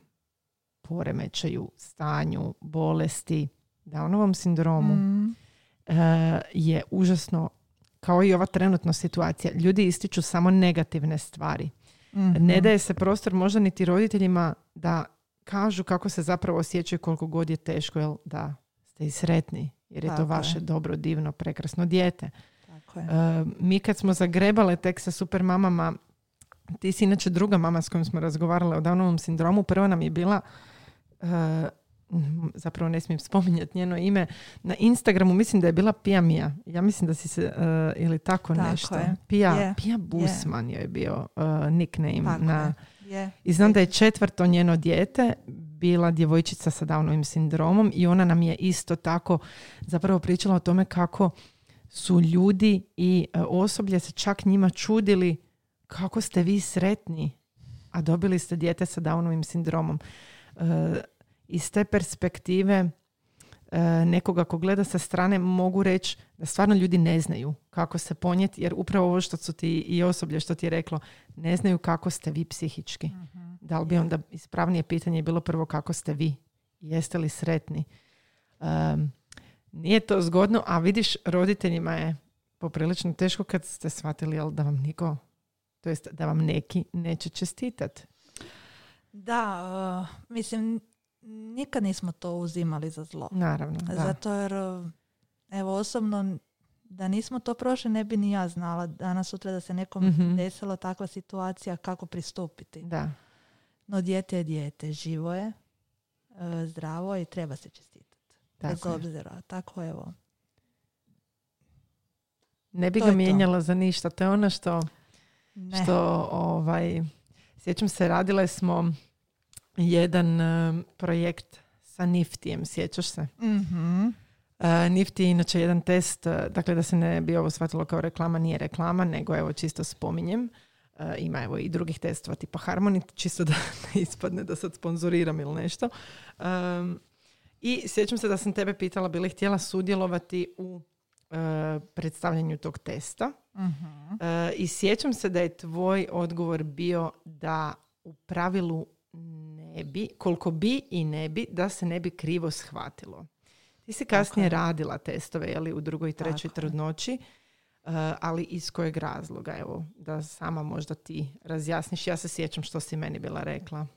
Speaker 1: poremećaju, stanju, bolesti, Downovom sindromu,
Speaker 2: Mm,
Speaker 1: e, je užasno kao i ova trenutna situacija. Ljudi ističu samo negativne stvari.
Speaker 2: mhm.
Speaker 1: Ne daje se prostor možda niti roditeljima da kažu kako se zapravo osjećaju koliko god je teško, jel da ste i sretni, jer je to
Speaker 2: Tako je.
Speaker 1: vaše dobro, divno, prekrasno dijete.
Speaker 2: Tako je.
Speaker 1: E, mi kad smo zagrebale tek sa super mamama, ti si inače druga mama s kojom smo razgovarale o Downovom sindromu, prva nam je bila zapravo ne smijem spominjati njeno ime, na Instagramu mislim da je bila Pija Mija. Ja mislim da si se, e, ili tako,
Speaker 2: Tako
Speaker 1: nešto.
Speaker 2: je.
Speaker 1: Pija,
Speaker 2: Je.
Speaker 1: Pija Busman joj je bio e, nickname.
Speaker 2: Tako
Speaker 1: na,
Speaker 2: je.
Speaker 1: I znam da je četvrto njeno dijete bila djevojčica sa Downovim sindromom i ona nam je isto tako zapravo pričala o tome kako su ljudi i osoblje se čak njima čudili kako ste vi sretni, a dobili ste dijete sa Downovim sindromom. Iz te perspektive e, nekoga ko gleda sa strane mogu reći da stvarno ljudi ne znaju kako se ponijeti, jer upravo ovo što su ti i osoblje što ti je reklo, ne znaju kako ste vi psihički.
Speaker 2: Mhm.
Speaker 1: Da li bi onda ispravnije pitanje bilo prvo kako ste vi? Jeste li sretni? Um, nije to zgodno, a vidiš, roditeljima je poprilično teško kad ste shvatili jel, da vam niko, to jest da vam neki neće čestitat.
Speaker 2: Da, uh, mislim, nikad nismo to uzimali za zlo.
Speaker 1: Naravno, da.
Speaker 2: Zato jer, uh, evo, osobno, da nismo to prošli, ne bi ni ja znala danas sutra da se nekom
Speaker 1: Mhm.
Speaker 2: desila takva situacija kako pristupiti.
Speaker 1: Da,
Speaker 2: No dijete je dijete, živo je, uh, zdravo i treba se čestitati. Bez obzira. Tako evo.
Speaker 1: Ne bi
Speaker 2: To
Speaker 1: ga
Speaker 2: to.
Speaker 1: mijenjala za ništa. To je ono što,
Speaker 2: Ne.
Speaker 1: što ovaj, sjećam se, radile smo jedan um, projekt sa Niftijem, sjećaš se?
Speaker 2: Mhm.
Speaker 1: Uh, Nifty je inače jedan test, uh, dakle da se ne bi ovo shvatilo kao reklama, nije reklama, nego evo čisto spominjem. Uh, ima evo i drugih testova tipa Harmony, čisto da ne ispadne da sad sponzoriram ili nešto. Um, I sjećam se da sam tebe pitala bi li htjela sudjelovati u predstavljanju tog testa.
Speaker 2: Mhm.
Speaker 1: Uh, I sjećam se da je tvoj odgovor bio da u pravilu ne bi, koliko bi i ne bi, da se ne bi krivo shvatilo. Ti si kasnije
Speaker 2: je.
Speaker 1: radila testove jeli, u drugoj i trećoj
Speaker 2: Tako
Speaker 1: trudnoći, uh, ali iz kojeg razloga? Evo, da sama možda ti razjasniš. Ja se sjećam što si meni bila rekla.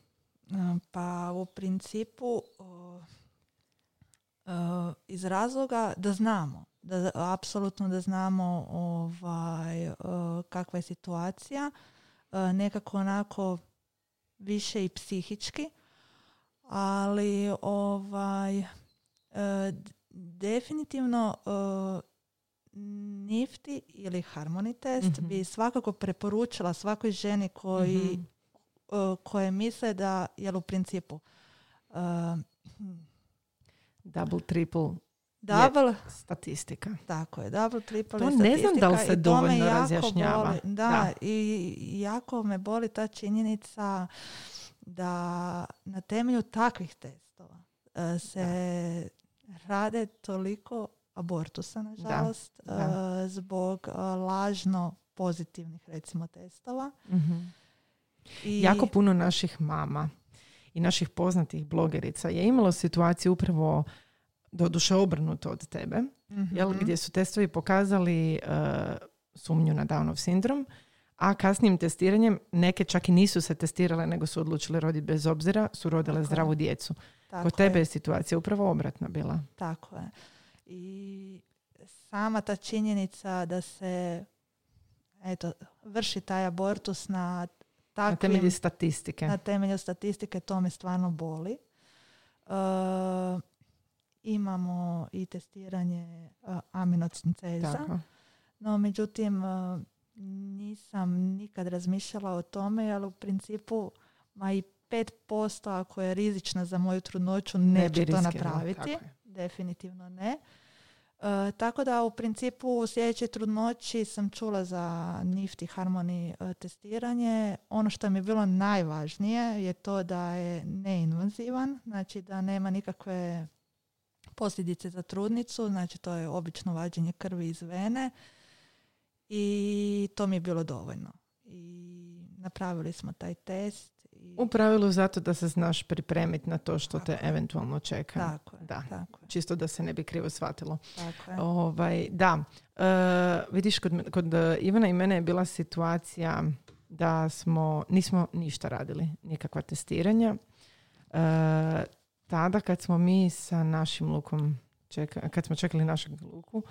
Speaker 2: Pa u principu iz razloga da znamo, da apsolutno da znamo ovaj, uh, kakva je situacija, uh, nekako onako više i psihički, ali ovaj, uh, d- definitivno uh, Nifty ili Harmony test
Speaker 1: Mhm.
Speaker 2: bi svakako preporučila svakoj ženi koji
Speaker 1: Mhm.
Speaker 2: uh, koje misle da, jel u principu, uh,
Speaker 1: Double, triple
Speaker 2: double,
Speaker 1: statistika.
Speaker 2: tako je, double, triple
Speaker 1: To
Speaker 2: je
Speaker 1: ne znam da li
Speaker 2: statistika
Speaker 1: se
Speaker 2: to
Speaker 1: dovoljno razjašnjava.
Speaker 2: boli. Da,
Speaker 1: Da.
Speaker 2: i jako me boli ta činjenica da na temelju takvih testova uh, se rade toliko abortusa, nažalost,
Speaker 1: da.
Speaker 2: uh, zbog uh, lažno pozitivnih, recimo, testova.
Speaker 1: Mhm.
Speaker 2: I,
Speaker 1: Jako puno naših mama i naših poznatih blogerica je imalo situaciju upravo doduše obrnuto od tebe,
Speaker 2: Mhm.
Speaker 1: jel, gdje su testovi pokazali e, sumnju na Downov sindrom, a kasnijim testiranjem neke čak i nisu se testirale, nego su odlučile roditi bez obzira, su rodile
Speaker 2: Tako je.
Speaker 1: zdravu djecu.
Speaker 2: Tako
Speaker 1: Kod tebe je situacija upravo obratna bila.
Speaker 2: Tako je. I sama ta činjenica da se eto, vrši taj abortus na
Speaker 1: Na
Speaker 2: takvim,
Speaker 1: temelju statistike.
Speaker 2: na temelju statistike, to me stvarno boli. E, imamo i testiranje uh, aminocinceza,
Speaker 1: Tako.
Speaker 2: no međutim e, nisam nikad razmišljala o tome, jer u principu ma i 5% ako je rizična za moju trudnoću
Speaker 1: Ne bi
Speaker 2: neću to napraviti definitivno ne. E, tako da u principu u sljedećoj trudnoći sam čula za Nifty Harmony e, testiranje. Ono što mi je bilo najvažnije je to da je neinvazivan, znači da nema nikakve posljedice za trudnicu, znači to je obično vađenje krvi iz vene i to mi je bilo dovoljno. I napravili smo taj test. I...
Speaker 1: U pravilu zato da se znaš pripremiti na to što te
Speaker 2: Tako je.
Speaker 1: eventualno čeka.
Speaker 2: Tako je,
Speaker 1: Da.
Speaker 2: tako je,
Speaker 1: Čisto da se ne bi krivo shvatilo.
Speaker 2: tako je.
Speaker 1: Ovaj, da, E, vidiš, kod, kod e, Ivana i mene je bila situacija da smo, nismo ništa radili, nikakva testiranja. E, tada kad smo mi sa našim lukom, čeka, kad smo čekali našeg luku,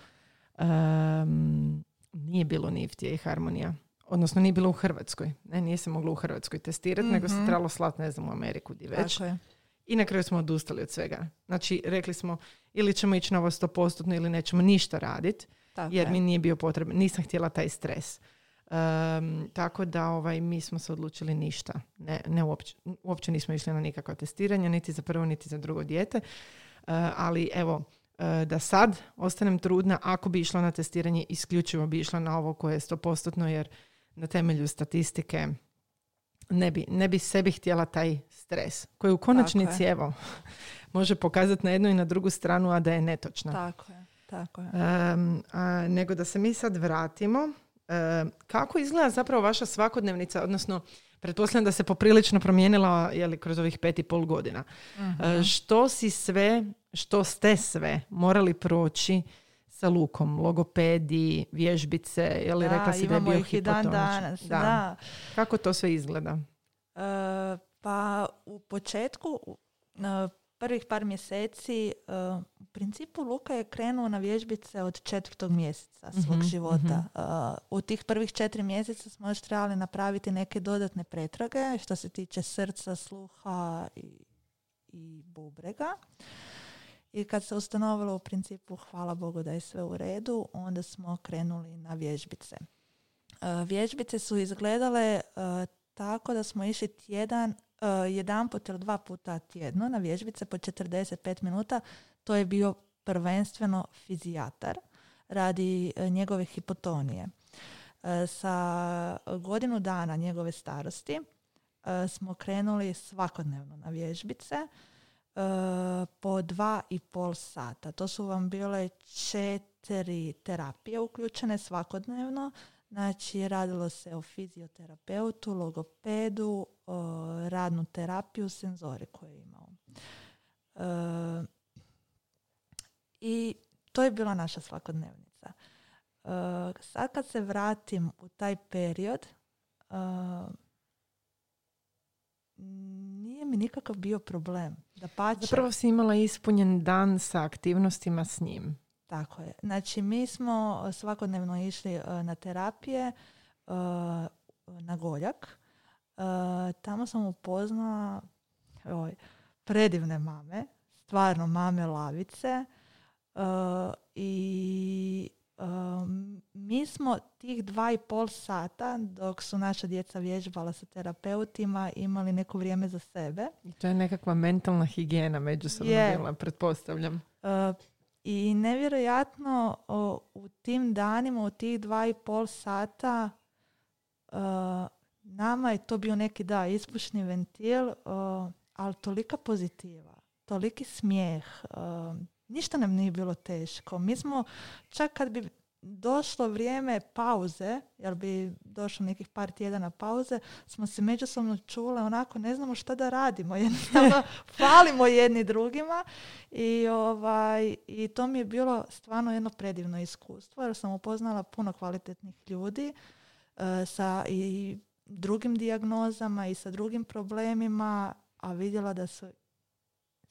Speaker 1: em, nije bilo Niftije i Harmonija. Odnosno nije bilo u Hrvatskoj. Ne, nije se moglo u Hrvatskoj testirati, nego se
Speaker 2: Mhm.
Speaker 1: trebalo slati, ne znam, u Ameriku di već.
Speaker 2: Tako je.
Speaker 1: I na kraju smo odustali od svega. Znači, rekli smo ili ćemo ići na ovo 100% ili nećemo ništa raditi, jer
Speaker 2: je.
Speaker 1: mi nije bio potreban, nisam htjela taj stres. Um, tako da ovaj, mi smo se odlučili ništa. Ne, ne uopće, uopće nismo išli na nikakva testiranja, niti za prvo, niti za drugo dijete. Uh, ali evo, uh, da sad ostanem trudna, ako bi išla na testiranje, isključivo bi išla na ovo koje je 100% jer na temelju statistike ne bi, ne bi sebi htjela taj stres koji u konačnici evo može pokazati na jednu i na drugu stranu a da je netočna.
Speaker 2: Tako je. Tako je.
Speaker 1: a, nego da se mi sad vratimo kako izgleda zapravo vaša svakodnevnica, odnosno pretpostavljam da se poprilično promijenila jeli, kroz ovih pet i pol godina. uh Što si sve, što ste sve morali proći sa lukom, logopedi, vježbice, je li rekla si da je bio
Speaker 2: ih dan danas, da. da.
Speaker 1: Kako to sve izgleda?
Speaker 2: Uh, pa u početku, uh, prvih par mjeseci, uh, u principu Luka je krenuo na vježbice od četvrtog mjeseca svog mhm, života. Mhm. u tih prvih četiri mjeseca smo još trebali napraviti neke dodatne pretrage što se tiče srca, sluha i, i bubrega. I kad se ustanovilo u principu, hvala Bogu da je sve u redu, onda smo krenuli na vježbice. Uh, vježbice su izgledale uh, tako da smo išli tjedan, uh, jedan put ili dva puta tjedno na vježbice po 45 minuta. To je bio prvenstveno fizijatar radi njegove hipotonije. Sa godinu dana njegove starosti smo krenuli svakodnevno na vježbice po dva i pol sata. To su vam bile četiri terapije uključene svakodnevno. Znači, radilo se o fizioterapeutu, logopedu, radnu terapiju, senzori koje je imao. E, I to je bila naša svakodnevnica. E, sad kad se vratim u taj period, e, nije mi nikakav bio problem. Da pače.
Speaker 1: Zapravo si imala ispunjen dan sa aktivnostima s njim.
Speaker 2: Tako je. Znači mi smo svakodnevno išli e, na terapije e, na Goljak. E, tamo sam upoznala oj, predivne mame, stvarno mame lavice i Um, mi smo tih dva i pol sata dok su naša djeca vježbala sa terapeutima imali neko vrijeme za sebe.
Speaker 1: I to je nekakva mentalna higijena međusobno je. bila, pretpostavljam. Uh,
Speaker 2: I nevjerojatno u tim danima, u tih dva i pol sata uh, nama je to bio neki da ispušni ventil, uh, ali tolika pozitiva, toliki smijeh, ništa nam nije bilo teško. Mi smo, čak kad bi došlo vrijeme pauze, jer bi došlo nekih par tjedana pauze, smo se međusobno čule onako, ne znamo šta da radimo, jednostavno falimo jedni drugima i, ovaj, i to mi je bilo stvarno jedno predivno iskustvo, jer sam upoznala puno kvalitetnih ljudi e, sa i drugim dijagnozama i sa drugim problemima, a vidjela da su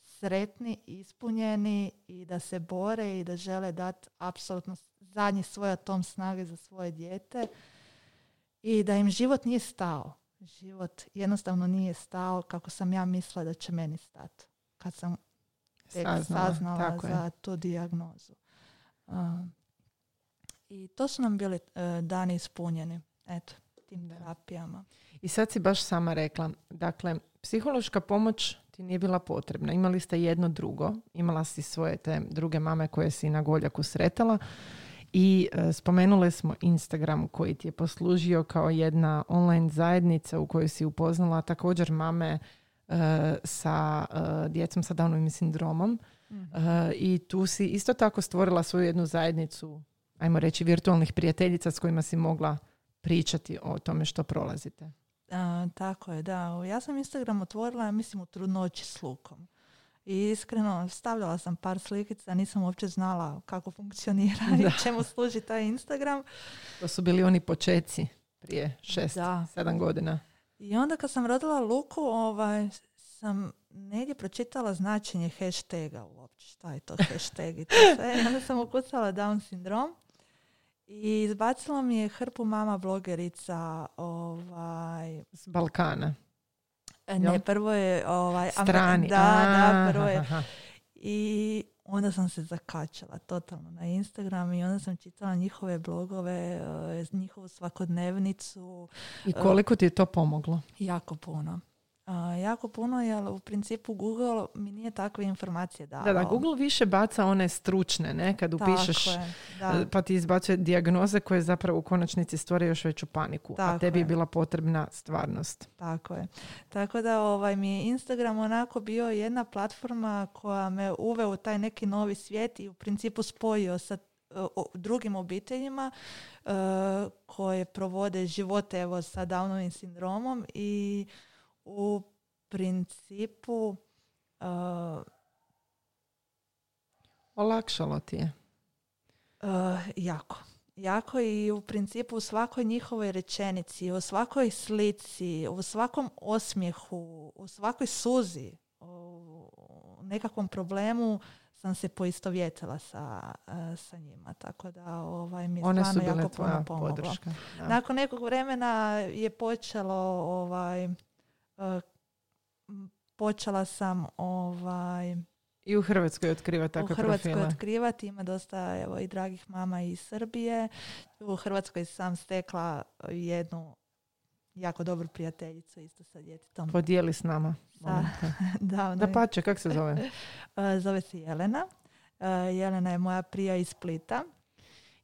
Speaker 2: sretni, ispunjeni i da se bore i da žele dati apsolutno zadnji svoj atom snage za svoje dijete i da im život nije stao. Život jednostavno nije stao kako sam ja mislila da će meni stati kad sam saznala, saznala za tu dijagnozu. I to su nam bili uh, dani ispunjeni. Eto, tim terapijama.
Speaker 1: I sad si baš sama rekla, dakle, psihološka pomoć ti nije bila potrebna. Imali ste jedno drugo, imala si svoje te druge mame koje si na Goljaku sretala i e, spomenule smo Instagram koji ti je poslužio kao jedna online zajednica u kojoj si upoznala također mame e, sa e, djecom sa Downovim sindromom mhm. i tu si isto tako stvorila svoju jednu zajednicu, ajmo reći virtualnih prijateljica s kojima si mogla pričati o tome što prolazite.
Speaker 2: A, tako je, da. Ja sam Instagram otvorila, mislim, u trudnoći s lukom. I iskreno stavljala sam par slikica, nisam uopće znala kako funkcionira i čemu služi taj Instagram.
Speaker 1: To su bili oni počeci prije šest, da. sedam godina.
Speaker 2: I onda kad sam rodila Luku, ovaj, sam negdje pročitala značenje hashtaga uopće. Šta je to hashtag i to sve. I onda sam ukucala Down sindrom i izbacilo mi je hrpu mama blogerica ovaj...
Speaker 1: s Balkana.
Speaker 2: E, ne, prvo je ovaj,
Speaker 1: strani.
Speaker 2: Da, da, prvo je. I onda sam se zakačala totalno na Instagram i onda sam čitala njihove blogove, eh, njihovu svakodnevnicu.
Speaker 1: I koliko ti je to pomoglo?
Speaker 2: Jako puno. Jako puno, jer u principu Google mi nije takve informacije dao.
Speaker 1: Da, da, Google više baca one stručne, ne? Kad upišeš,
Speaker 2: je,
Speaker 1: pa ti izbacuje dijagnoze koje zapravo u konačnici stvore još veću paniku, a tebi je. bila potrebna stvarnost.
Speaker 2: Tako je. Tako da ovaj, mi je Instagram onako bio jedna platforma koja me uveo u taj neki novi svijet i u principu spojio sa drugim obiteljima uh, koje provode živote evo sa Downovim sindromom i u principu uh,
Speaker 1: olakšalo ti je
Speaker 2: uh, jako jako i u principu u svakoj njihovoj rečenici, u svakoj slici, u svakom osmijehu, u svakoj suzi, u nekakvom problemu sam se poistovjetila sa, uh, sa njima. Tako da ovaj, mi je
Speaker 1: One
Speaker 2: stvarno jako puno
Speaker 1: pomoglo.
Speaker 2: Nakon nekog vremena je počelo ovaj, počela sam ovaj
Speaker 1: i u Hrvatskoj otkrivati takve
Speaker 2: U Hrvatskoj otkrivati, ima dosta evo, i dragih mama iz Srbije. U Hrvatskoj sam stekla jednu jako dobru prijateljicu isto sa djetetom.
Speaker 1: Podijeli s nama.
Speaker 2: da,
Speaker 1: da pače, kako se zove?
Speaker 2: E, zove se Jelena. E, Jelena je moja prija iz Splita.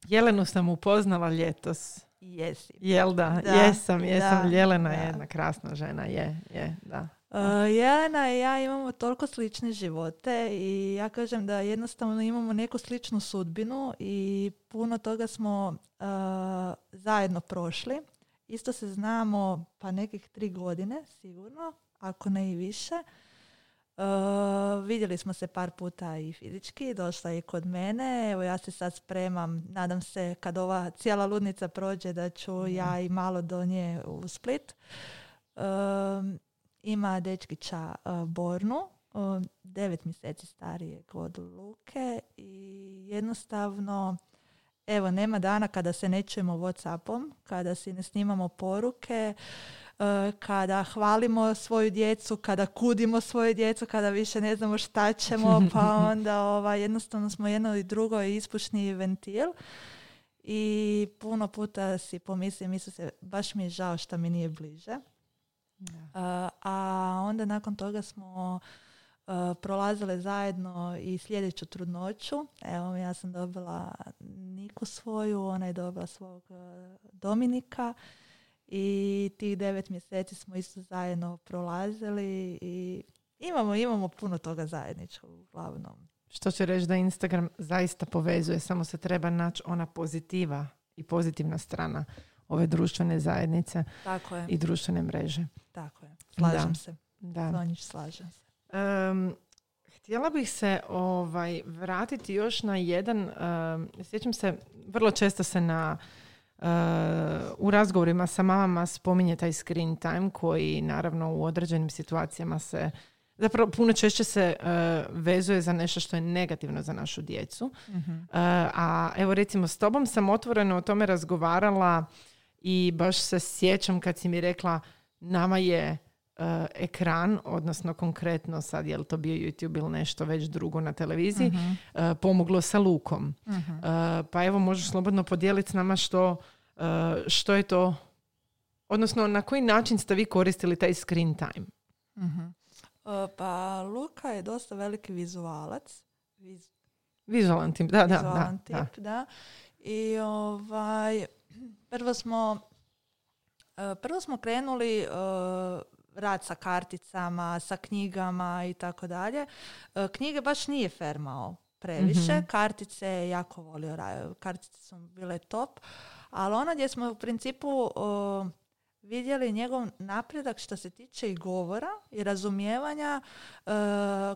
Speaker 1: Jelenu sam upoznala ljetos.
Speaker 2: Jesi.
Speaker 1: Jel da? jesam, jesam. Jelena je jedna krasna žena, je, je, da.
Speaker 2: Uh, Jelena i ja imamo toliko slične živote i ja kažem da jednostavno imamo neku sličnu sudbinu i puno toga smo uh, zajedno prošli. Isto se znamo pa nekih tri godine sigurno, ako ne i više. Uh, vidjeli smo se par puta i fizički, došla je kod mene, evo ja se sad spremam, nadam se kad ova cijela ludnica prođe da ću mhm. ja i malo do nje u Split. Uh, ima dečkića uh, Bornu, devet mjeseci starije od Luke i jednostavno evo nema dana kada se ne čujemo Whatsappom, kada si ne snimamo poruke, kada hvalimo svoju djecu, kada kudimo svoju djecu, kada više ne znamo šta ćemo, pa onda ovaj, jednostavno smo jedno i drugo ispušni ventil. I puno puta si pomislim, se, baš mi je žao što mi nije bliže. Uh, a onda nakon toga smo uh, prolazile zajedno i sljedeću trudnoću. Evo, ja sam dobila Niku svoju, ona je dobila svog Dominika i tih devet mjeseci smo isto zajedno prolazili i imamo, imamo puno toga zajedničkog uglavnom.
Speaker 1: Što će reći da Instagram zaista povezuje, samo se treba naći ona pozitiva i pozitivna strana ove društvene zajednice
Speaker 2: Tako je.
Speaker 1: i društvene mreže.
Speaker 2: Tako je, slažem se. Da. slažem se.
Speaker 1: Um, htjela bih se ovaj, vratiti još na jedan, sjećam se, vrlo često se na u razgovorima sa mamama spominje taj screen time koji naravno u određenim situacijama se zapravo puno češće se uh, vezuje za nešto što je negativno za našu djecu. Mhm. Uh, a evo recimo s tobom sam otvoreno o tome razgovarala i baš se sjećam kad si mi rekla nama je uh, ekran, odnosno konkretno sad je li to bio YouTube ili nešto već drugo na televiziji, uh pomoglo sa lukom. uh pa evo možeš slobodno podijeliti s nama što što je to, odnosno na koji način ste vi koristili taj screen time?
Speaker 2: uh pa Luka je dosta veliki vizualac. Viz...
Speaker 1: Vizualan tip, da, da,
Speaker 2: da, da. I ovaj, prvo smo uh, prvo smo krenuli rad sa karticama, sa knjigama i tako dalje. Knjige baš nije fermao previše. mm Kartice je jako volio. Kartice su bile top. Ali ono gdje smo u principu vidjeli njegov napredak što se tiče i govora i razumijevanja e,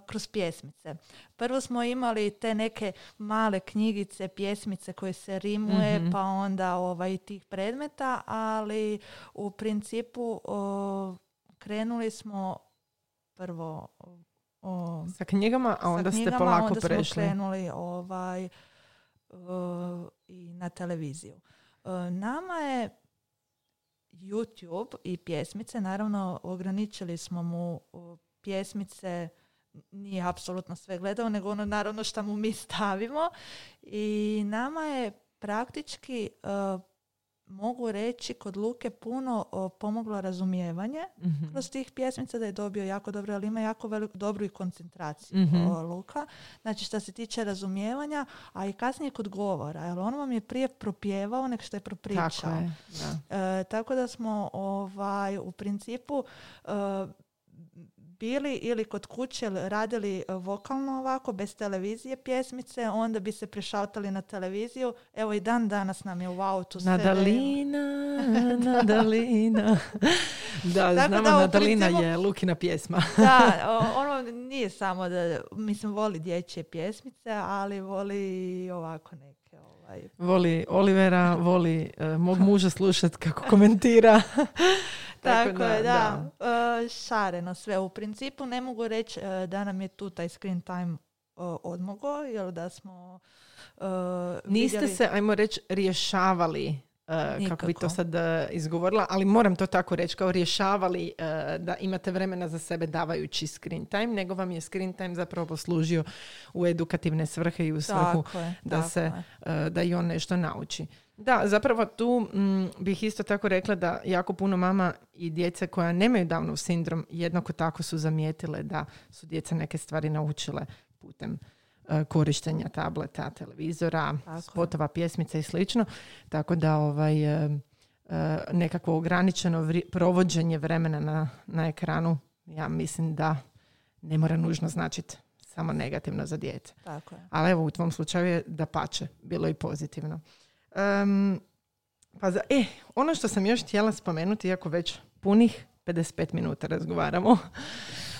Speaker 2: kroz pjesmice. Prvo smo imali te neke male knjigice, pjesmice koje se rimuje, mhm. pa onda ovaj, tih predmeta, ali u principu krenuli smo prvo
Speaker 1: sa knjigama, a onda ste polako
Speaker 2: onda
Speaker 1: prešli.
Speaker 2: smo krenuli ovaj, i na televiziju. E, nama je YouTube i pjesmice, naravno ograničili smo mu pjesmice, nije apsolutno sve gledao, nego ono naravno što mu mi stavimo. I nama je praktički uh, mogu reći kod Luke puno pomoglo razumijevanje mm kroz tih pjesmica da je dobio jako dobro, ali ima jako veliku dobru i koncentraciju mm Luka. Znači što se tiče razumijevanja, a i kasnije kod govora, jer on vam je prije propjevao nek što je propričao. Tako, je, da. E, tako da smo ovaj, u principu e, bili ili kod kuće radili e, vokalno ovako, bez televizije pjesmice, onda bi se prešaltali na televiziju. Evo i dan danas nam je u autu
Speaker 1: sve... Nadalina, Nadalina. da, Tako znamo da, Nadalina je Lukina pjesma.
Speaker 2: da, ono nije samo da, mislim, voli dječje pjesmice, ali voli ovako ovaj.
Speaker 1: Voli Olivera, voli uh, mog muža slušati kako komentira.
Speaker 2: Tako, je, da. da. E, šareno sve. U principu ne mogu reći e, da nam je tu taj screen time odmogo, jer da smo
Speaker 1: Niste se, ajmo reći, rješavali Uh, kako bi to sad izgovorila, ali moram to tako reći, kao rješavali da imate vremena za sebe davajući screen time, nego vam je screen time zapravo poslužio u edukativne svrhe i u svrhu da se da i on nešto nauči. Da, zapravo tu mm, bih isto tako rekla da jako puno mama i djece koja nemaju Downov sindrom jednako tako su zamijetile da su djeca neke stvari naučile putem uh, korištenja tableta, televizora, tako. spotova, pjesmica i slično. Tako da ovaj uh, nekakvo ograničeno provođenje vremena na, na ekranu ja mislim da ne mora nužno značiti samo negativno za djece.
Speaker 2: Tako je.
Speaker 1: Ali evo u tvom slučaju je da pače, bilo i pozitivno. Um, pa za, e, ono što sam još htjela spomenuti, iako već punih 55 minuta razgovaramo,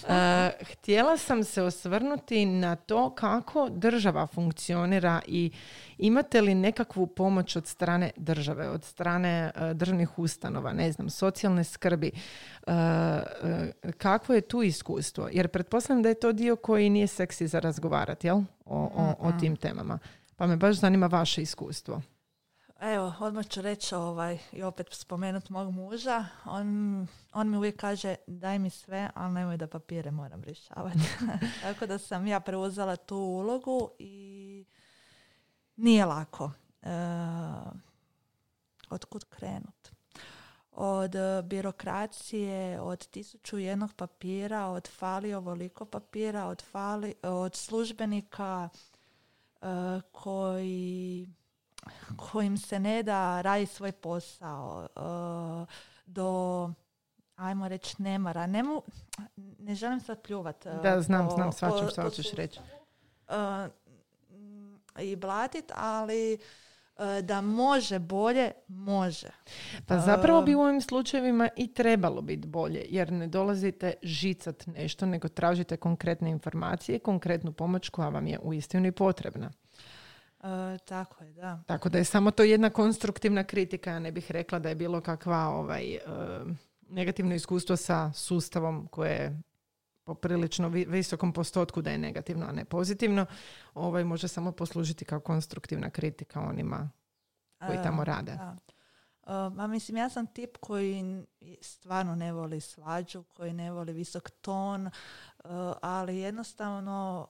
Speaker 1: uh, htjela sam se osvrnuti na to kako država funkcionira i imate li nekakvu pomoć od strane države, od strane uh, državnih ustanova, ne znam, socijalne skrbi. Uh, kakvo je tu iskustvo? Jer pretpostavljam da je to dio koji nije seksi za razgovarati, jel? O, o, o tim temama. Pa me baš zanima vaše iskustvo.
Speaker 2: Odmah ću reći ovaj, i opet spomenut mog muža. On, on mi uvijek kaže daj mi sve, ali nemoj da papire moram rješavati. Tako da sam ja preuzela tu ulogu i nije lako. E, otkud krenut? Od birokracije, od tisuću jednog papira, od fali ovoliko papira, od, fali, od službenika e, koji kojim se ne da radi svoj posao, uh, do ajmo reći nemara. Ne, ne želim sad pljuvat.
Speaker 1: Uh, da, znam, znam, svačam što hoćeš reći.
Speaker 2: Uh, I blatit, ali da može bolje, može.
Speaker 1: Pa zapravo bi u ovim slučajevima i trebalo biti bolje, jer ne dolazite žicat nešto, nego tražite konkretne informacije, konkretnu pomoć koja vam je uistinu i potrebna.
Speaker 2: E, tako je, da.
Speaker 1: Tako da je samo to jedna konstruktivna kritika, ja ne bih rekla da je bilo kakva ovaj, e, negativno iskustvo sa sustavom koje je poprilično visokom postotku da je negativno, a ne pozitivno, ovaj, može samo poslužiti kao konstruktivna kritika onima koji tamo rade. Da.
Speaker 2: ma mislim, ja sam tip koji stvarno ne voli svađu, koji ne voli visok ton, ali jednostavno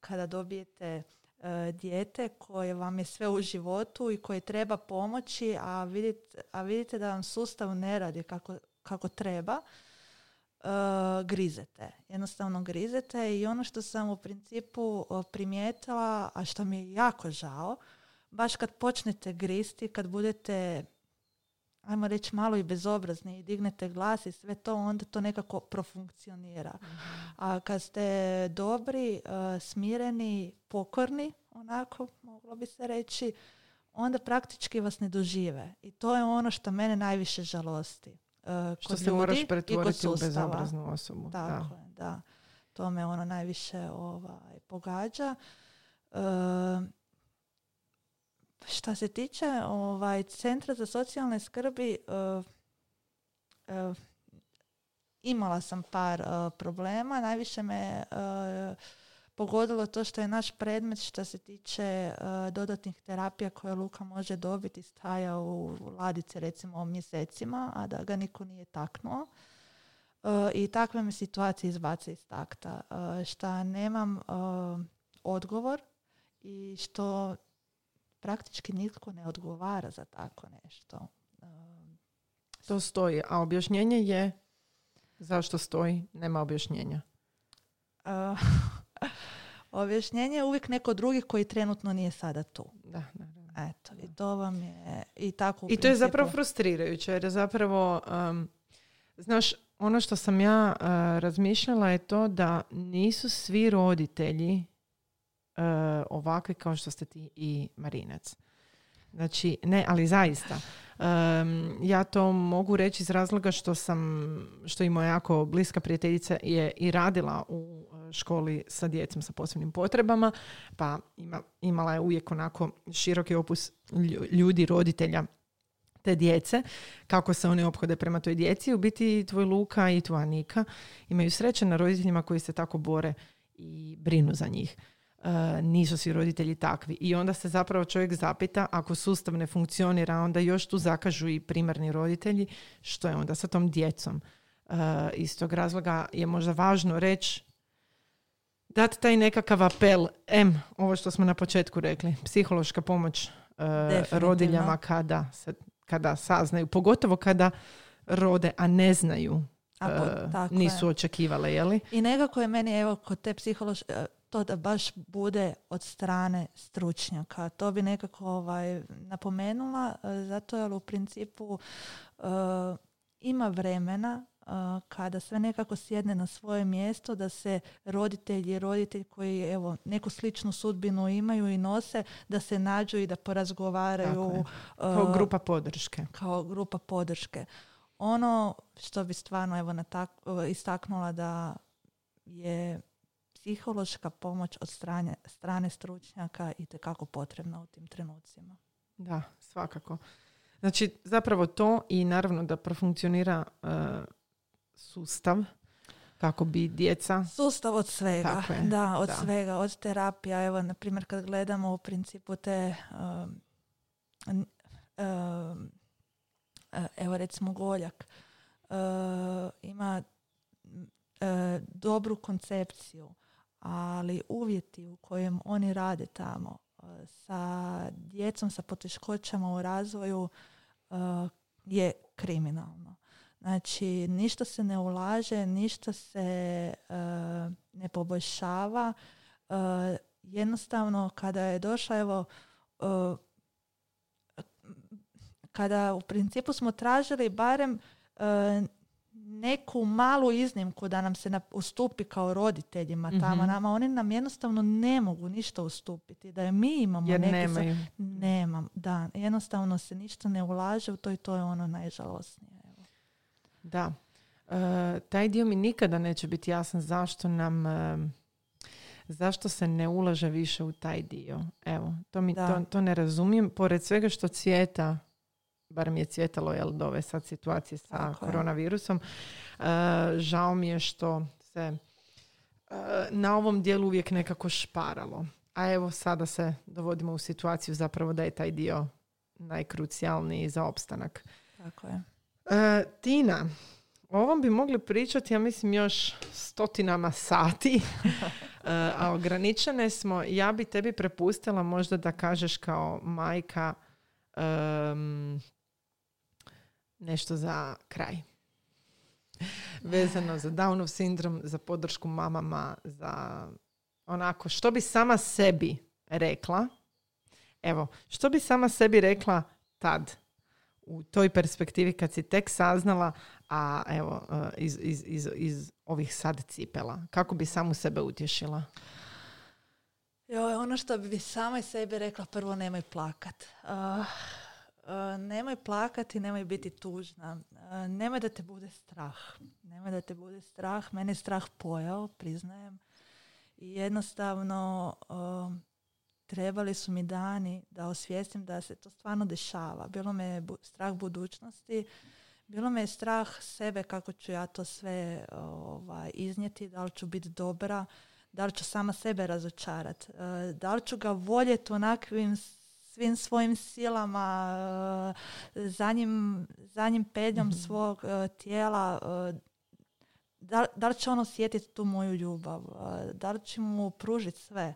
Speaker 2: kada dobijete E, dijete koje vam je sve u životu i koje treba pomoći, a vidite, a vidite da vam sustav ne radi kako, kako treba, uh, grizete. Jednostavno grizete i ono što sam u principu primijetila, a što mi je jako žao, baš kad počnete gristi, kad budete ajmo reći malo i bezobrazni i dignete glas i sve to, onda to nekako profunkcionira. Mhm. A kad ste dobri, uh, smireni, pokorni, onako moglo bi se reći, onda praktički vas ne dožive. I to je ono što mene najviše žalosti. Uh,
Speaker 1: što se moraš pretvoriti u bezobraznu osobu.
Speaker 2: Tako da. je, da. To me ono najviše ovaj, pogađa. Uh, šta se tiče ovaj, Centra za socijalne skrbi, uh, uh, imala sam par uh, problema. Najviše me pogodilo to što je naš predmet što se tiče dodatnih terapija koje Luka može dobiti staja u ladice recimo mjesecima, a da ga niko nije taknuo. I takve me situacije izbace iz takta. Šta nemam odgovor i što praktički nitko ne odgovara za tako nešto.
Speaker 1: To stoji, a objašnjenje je zašto stoji, nema objašnjenja.
Speaker 2: objašnjenje je uvijek neko drugi koji trenutno nije sada tu.
Speaker 1: Da,
Speaker 2: Eto, i to vam je i tako
Speaker 1: I to je zapravo frustrirajuće, jer zapravo, znaš, ono što sam ja uh, razmišljala je to da nisu svi roditelji uh, ovakvi kao što ste ti i Marinac. Znači, ne, ali zaista. ja to mogu reći iz razloga što sam, što i moja jako bliska prijateljica je i radila u e, školi sa djecom sa posebnim potrebama, pa ima, imala je uvijek onako široki opus ljudi, roditelja te djece, kako se oni ophode prema toj djeci. U biti tvoj Luka i tvoja Nika imaju sreće na roditeljima koji se tako bore i brinu za njih. E, nisu svi roditelji takvi. I onda se zapravo čovjek zapita, ako sustav ne funkcionira, onda još tu zakažu i primarni roditelji, što je onda sa tom djecom. Uh, iz tog razloga je možda važno reći dati taj nekakav apel, M, ovo što smo na početku rekli, psihološka pomoć uh, rodiljama kada, se, kada saznaju, pogotovo kada rode, a ne znaju a, nisu je. očekivale, jeli?
Speaker 2: I nekako je meni, evo, kod te psihološke, to da baš bude od strane stručnjaka. To bi nekako ovaj, napomenula, e, zato jer u principu uh, ima vremena uh, kada sve nekako sjedne na svoje mjesto, da se roditelji i roditelji koji evo, neku sličnu sudbinu imaju i nose, da se nađu i da porazgovaraju.
Speaker 1: Kao grupa podrške.
Speaker 2: Kao grupa podrške. Ono što bi stvarno evo, istaknula da je psihološka pomoć od strane, strane stručnjaka i tekako potrebna u tim trenucima.
Speaker 1: Da, svakako. Znači, zapravo to i naravno da profunkcionira uh, sustav kako bi djeca...
Speaker 2: Sustav od svega, da, od svega, od terapija. Evo, na primjer, kad gledamo u principu te... Um, um, evo recimo Goljak uh, ima dobru koncepciju ali uvjeti u kojem oni rade tamo e, sa djecom sa poteškoćama u razvoju e, je kriminalno. Znači, ništa se ne ulaže, ništa se e, ne poboljšava. Jednostavno, kada je došla, evo, kada u principu smo tražili barem neku malu iznimku da nam se ustupi kao roditeljima tamo mm nama, oni nam jednostavno ne mogu ništa ustupiti. Da je mi imamo
Speaker 1: Jer
Speaker 2: neki...
Speaker 1: Nemaju.
Speaker 2: Nemam, da. Jednostavno se ništa ne ulaže u to i to je ono najžalosnije. Evo.
Speaker 1: Da. E, taj dio mi nikada neće biti jasan zašto nam... E, zašto se ne ulaže više u taj dio? Evo, to, mi, to, to ne razumijem. Pored svega što cvijeta barem je cvjetalo jel, do ove sad situacije sa koronavirusom. Uh, žao mi je što se uh, na ovom dijelu uvijek nekako šparalo. A evo sada se dovodimo u situaciju zapravo da je taj dio najkrucijalniji za opstanak.
Speaker 2: Tako je.
Speaker 1: Uh, Tina, o ovom bi mogli pričati, ja mislim, još stotinama sati, a ograničene smo. Ja bi tebi prepustila možda da kažeš kao majka um, nešto za kraj. Vezano za Downov sindrom, za podršku mamama, za onako, što bi sama sebi rekla, evo, što bi sama sebi rekla tad, u toj perspektivi kad si tek saznala, a evo, eh, iz, iz, iz, iz ovih sad cipela, kako bi samu sebe utješila?
Speaker 2: Jo, ono što bi sama sebi rekla, prvo nemoj plakat. Uh, nemoj plakati, nemoj biti tužna. E, nemoj da te bude strah. Nemoj da te bude strah. Mene je strah pojao, priznajem. I jednostavno e, trebali su mi dani da osvijestim da se to stvarno dešava. Bilo me je strah budućnosti, bilo me je strah sebe kako ću ja to sve ovaj, iznijeti, da li ću biti dobra, da li ću sama sebe razočarati, da li ću ga voljeti onakvim svim svojim silama, e, zadnjim, zadnjim pedljom mhm. svog e, tijela, e, da, da li će on osjetiti tu moju ljubav, da li će mu pružiti sve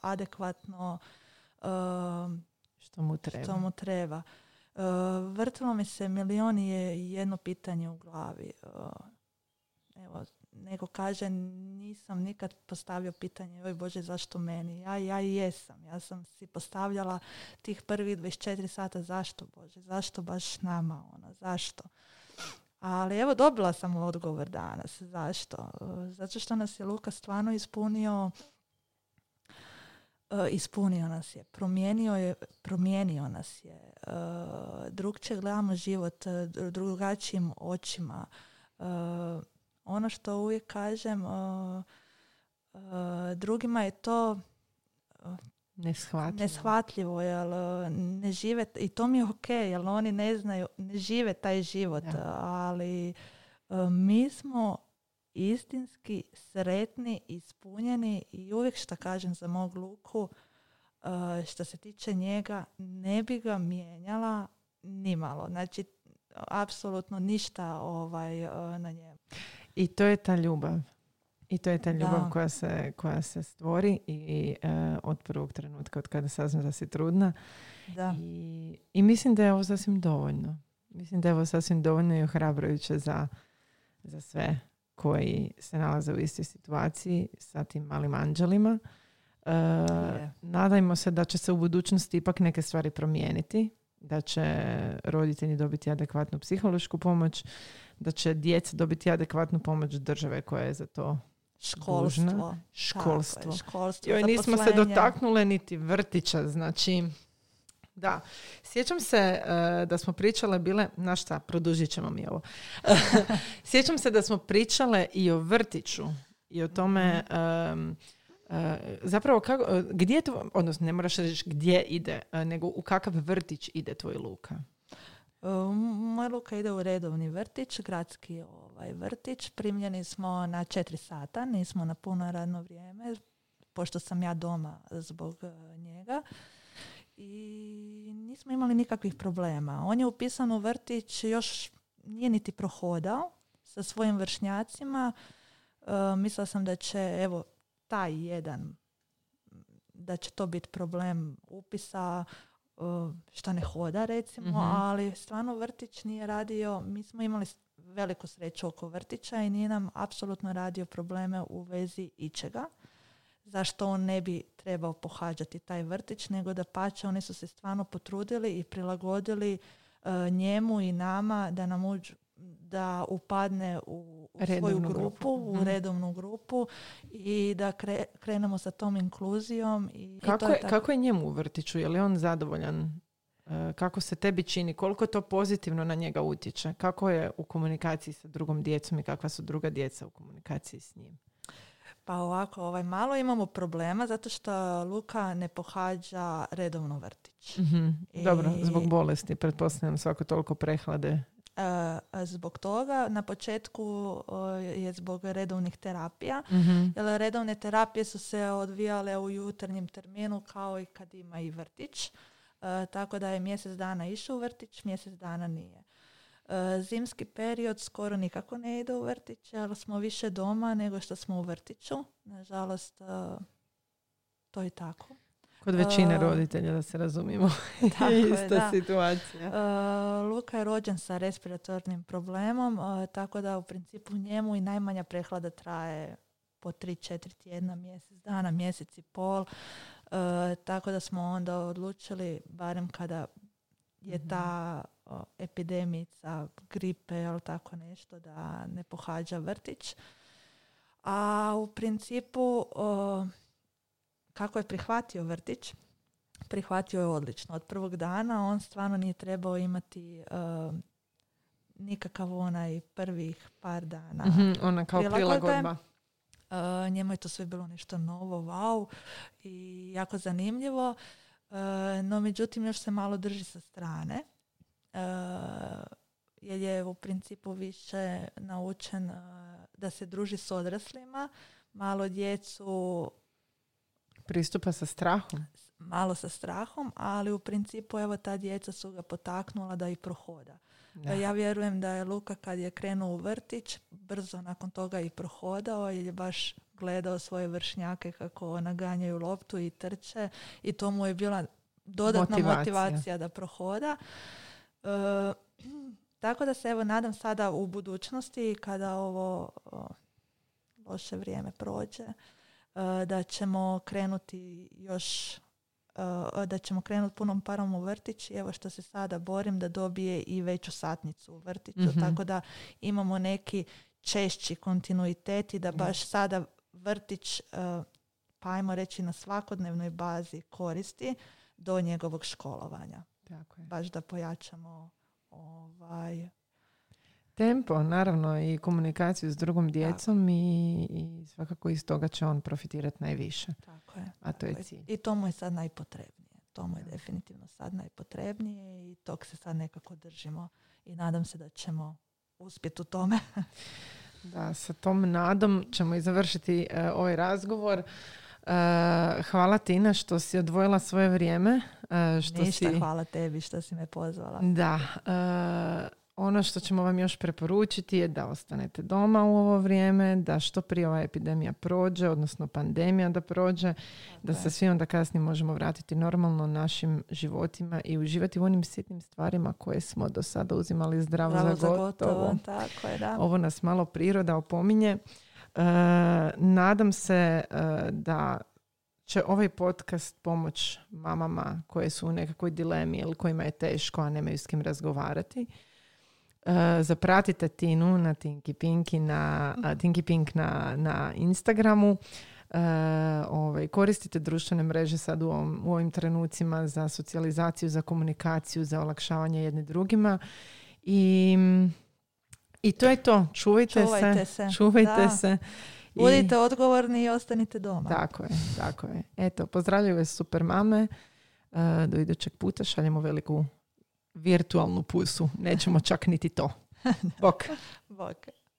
Speaker 2: adekvatno,
Speaker 1: što mu treba.
Speaker 2: Što mu treba. vrtilo mi se milion je jedno pitanje u glavi. evo, neko kaže nisam nikad postavio pitanje oj Bože zašto meni? Ja, ja jesam. Ja sam si postavljala tih prvih 24 sata zašto Bože? Zašto baš nama? Ona, zašto? Ali evo dobila sam odgovor danas. Zašto? Zato što nas je Luka stvarno ispunio e, ispunio nas je, promijenio, je, promijenio nas je. E, drugčije gledamo život e, drugačijim očima ono što uvijek kažem, drugima je to
Speaker 1: neshvatljivo,
Speaker 2: neshvatljivo jer ne žive, i to mi je ok, jer oni ne znaju, ne žive taj život, ali mi smo istinski sretni, ispunjeni i uvijek što kažem za mog luku, što se tiče njega, ne bi ga mijenjala nimalo. Znači, apsolutno ništa ovaj, na njemu.
Speaker 1: I to je ta ljubav. I to je ta ljubav koja se, koja se stvori i uh, od prvog trenutka od kada saznam da si trudna.
Speaker 2: Da.
Speaker 1: I, I mislim da je ovo sasvim dovoljno. Mislim da je ovo sasvim dovoljno i ohrabrujuće za, za sve koji se nalaze u istoj situaciji sa tim malim anđelima. Uh, nadajmo se da će se u budućnosti ipak neke stvari promijeniti, da će roditelji dobiti adekvatnu psihološku pomoć, da će djeca dobiti adekvatnu pomoć države koja je za to
Speaker 2: Školstvo.
Speaker 1: Školstvo.
Speaker 2: Je, školstvo
Speaker 1: Joj, nismo se dotaknule niti vrtića, znači... Da, sjećam se e, da smo pričale bile, na šta, produžit ćemo mi ovo. sjećam se da smo pričale i o vrtiću i o tome mhm. Zapravo kako, e, gdje to, odnosno ne moraš reći gdje ide, e, nego u kakav vrtić ide tvoj Luka.
Speaker 2: Moj Luka ide u redovni vrtić, gradski ovaj vrtić. Primljeni smo na četiri sata, nismo na puno radno vrijeme, pošto sam ja doma zbog e, njega. I nismo imali nikakvih problema. On je upisan u vrtić, još nije niti prohodao sa svojim vršnjacima. E, mislila sam da će, evo, taj jedan da će to biti problem upisa šta ne hoda recimo, mhm. ali stvarno vrtić nije radio, mi smo imali veliku sreću oko vrtića i nije nam apsolutno radio probleme u vezi ičega zašto on ne bi trebao pohađati taj vrtić, nego da pače oni su se stvarno potrudili i prilagodili e, njemu i nama da nam uđu, da upadne u, svoju grupu, u mhm. redovnu grupu i da krenemo sa tom inkluzijom. I,
Speaker 1: kako, je, kako je njemu u vrtiću? Je li on zadovoljan? E, kako se tebi čini? Koliko to pozitivno na njega utječe? Kako je u komunikaciji sa drugom djecom i kakva su druga djeca u komunikaciji s njim?
Speaker 2: Pa ovako, ovaj, malo imamo problema zato što Luka ne pohađa redovno vrtić.
Speaker 1: mm Dobro, zbog bolesti, pretpostavljam svako toliko prehlade
Speaker 2: zbog toga. Na početku je zbog redovnih terapija. mm Jer redovne terapije su se odvijale u jutarnjem terminu kao i kad ima i vrtić. Tako da je mjesec dana išao u vrtić, mjesec dana nije. Zimski period skoro nikako ne ide u vrtić, jer smo više doma nego što smo u vrtiću. Nažalost, to je tako.
Speaker 1: Kod većine roditelja, da se razumijemo. Tako Ista je, situacija.
Speaker 2: Luka je rođen sa respiratornim problemom, tako da u principu njemu i najmanja prehlada traje po 3-4 tjedna, mjesec dana, mjesec i pol. tako da smo onda odlučili, barem kada je mhm. ta epidemica, gripe ili tako nešto, da ne pohađa vrtić. A u principu kako je prihvatio vrtić, prihvatio je odlično. Od prvog dana on stvarno nije trebao imati uh, nikakav onaj prvih par dana.
Speaker 1: mm ona kao prilagodba.
Speaker 2: Uh, njemu je to sve bilo nešto novo, wow i jako zanimljivo. Uh, no međutim još se malo drži sa strane. Uh, jer je u principu više naučen da se druži s odraslima. Malo djecu
Speaker 1: pristupa sa strahom?
Speaker 2: Malo sa strahom, ali u principu evo ta djeca su ga potaknula da i prohoda. Ja vjerujem da je Luka kad je krenuo u vrtić, brzo nakon toga i prohodao jer je baš gledao svoje vršnjake kako naganjaju loptu i trče i to mu je bila dodatna
Speaker 1: Motivacija.
Speaker 2: motivacija, da prohoda. E, tako da se evo nadam sada u budućnosti kada ovo o, loše vrijeme prođe, da ćemo krenuti još e, da ćemo krenuti punom parom u vrtić i evo što se sada borim da dobije i veću satnicu u vrtiću,
Speaker 1: Mhm.
Speaker 2: tako da imamo neki češći kontinuitet i da baš sada vrtić, e, pa ajmo reći na svakodnevnoj bazi koristi do njegovog školovanja.
Speaker 1: Tako je.
Speaker 2: Baš da pojačamo ovaj,
Speaker 1: Tempo, naravno, i komunikaciju s drugom djecom i, i svakako iz toga će on profitirati najviše.
Speaker 2: tako je.
Speaker 1: A to je cilj.
Speaker 2: I to mu je sad najpotrebnije. To mu je definitivno sad najpotrebnije i tog se sad nekako držimo i nadam se da ćemo uspjeti u tome.
Speaker 1: Da, sa tom nadom ćemo i završiti e, ovaj razgovor. E, hvala Tina što si odvojila svoje vrijeme. e, što
Speaker 2: Ništa,
Speaker 1: si...
Speaker 2: hvala tebi što si me pozvala.
Speaker 1: Da. Ono što ćemo vam još preporučiti je da ostanete doma u ovo vrijeme, da što prije ova epidemija prođe, odnosno pandemija da prođe, da se svi onda kasnije možemo vratiti normalno našim životima i uživati u onim sitnim stvarima koje smo do sada uzimali zdravo, za gotovo.
Speaker 2: Tako je, da.
Speaker 1: Ovo nas malo priroda opominje. E, nadam se e, da će ovaj podcast pomoć mamama koje su u nekakvoj dilemi ili kojima je teško, a nemaju s kim razgovarati. E, zapratite Tinu na Tinky Pinky na, a, Tinky Pink na, na Instagramu. E, ovaj, koristite društvene mreže sad u, ovom, u ovim trenucima za socijalizaciju, za komunikaciju, za olakšavanje jedni drugima. I, i to je to. Čuvajte,
Speaker 2: Čuvajte
Speaker 1: se.
Speaker 2: se.
Speaker 1: Čuvajte
Speaker 2: Da.
Speaker 1: se. I-
Speaker 2: Budite odgovorni i ostanite doma.
Speaker 1: tako je, tako je. Eto, pozdravljaju vas super mame. E, do idućeg puta šaljemo veliku virtualnu pusu. Nećemo čak niti to. Bok.
Speaker 2: Bok.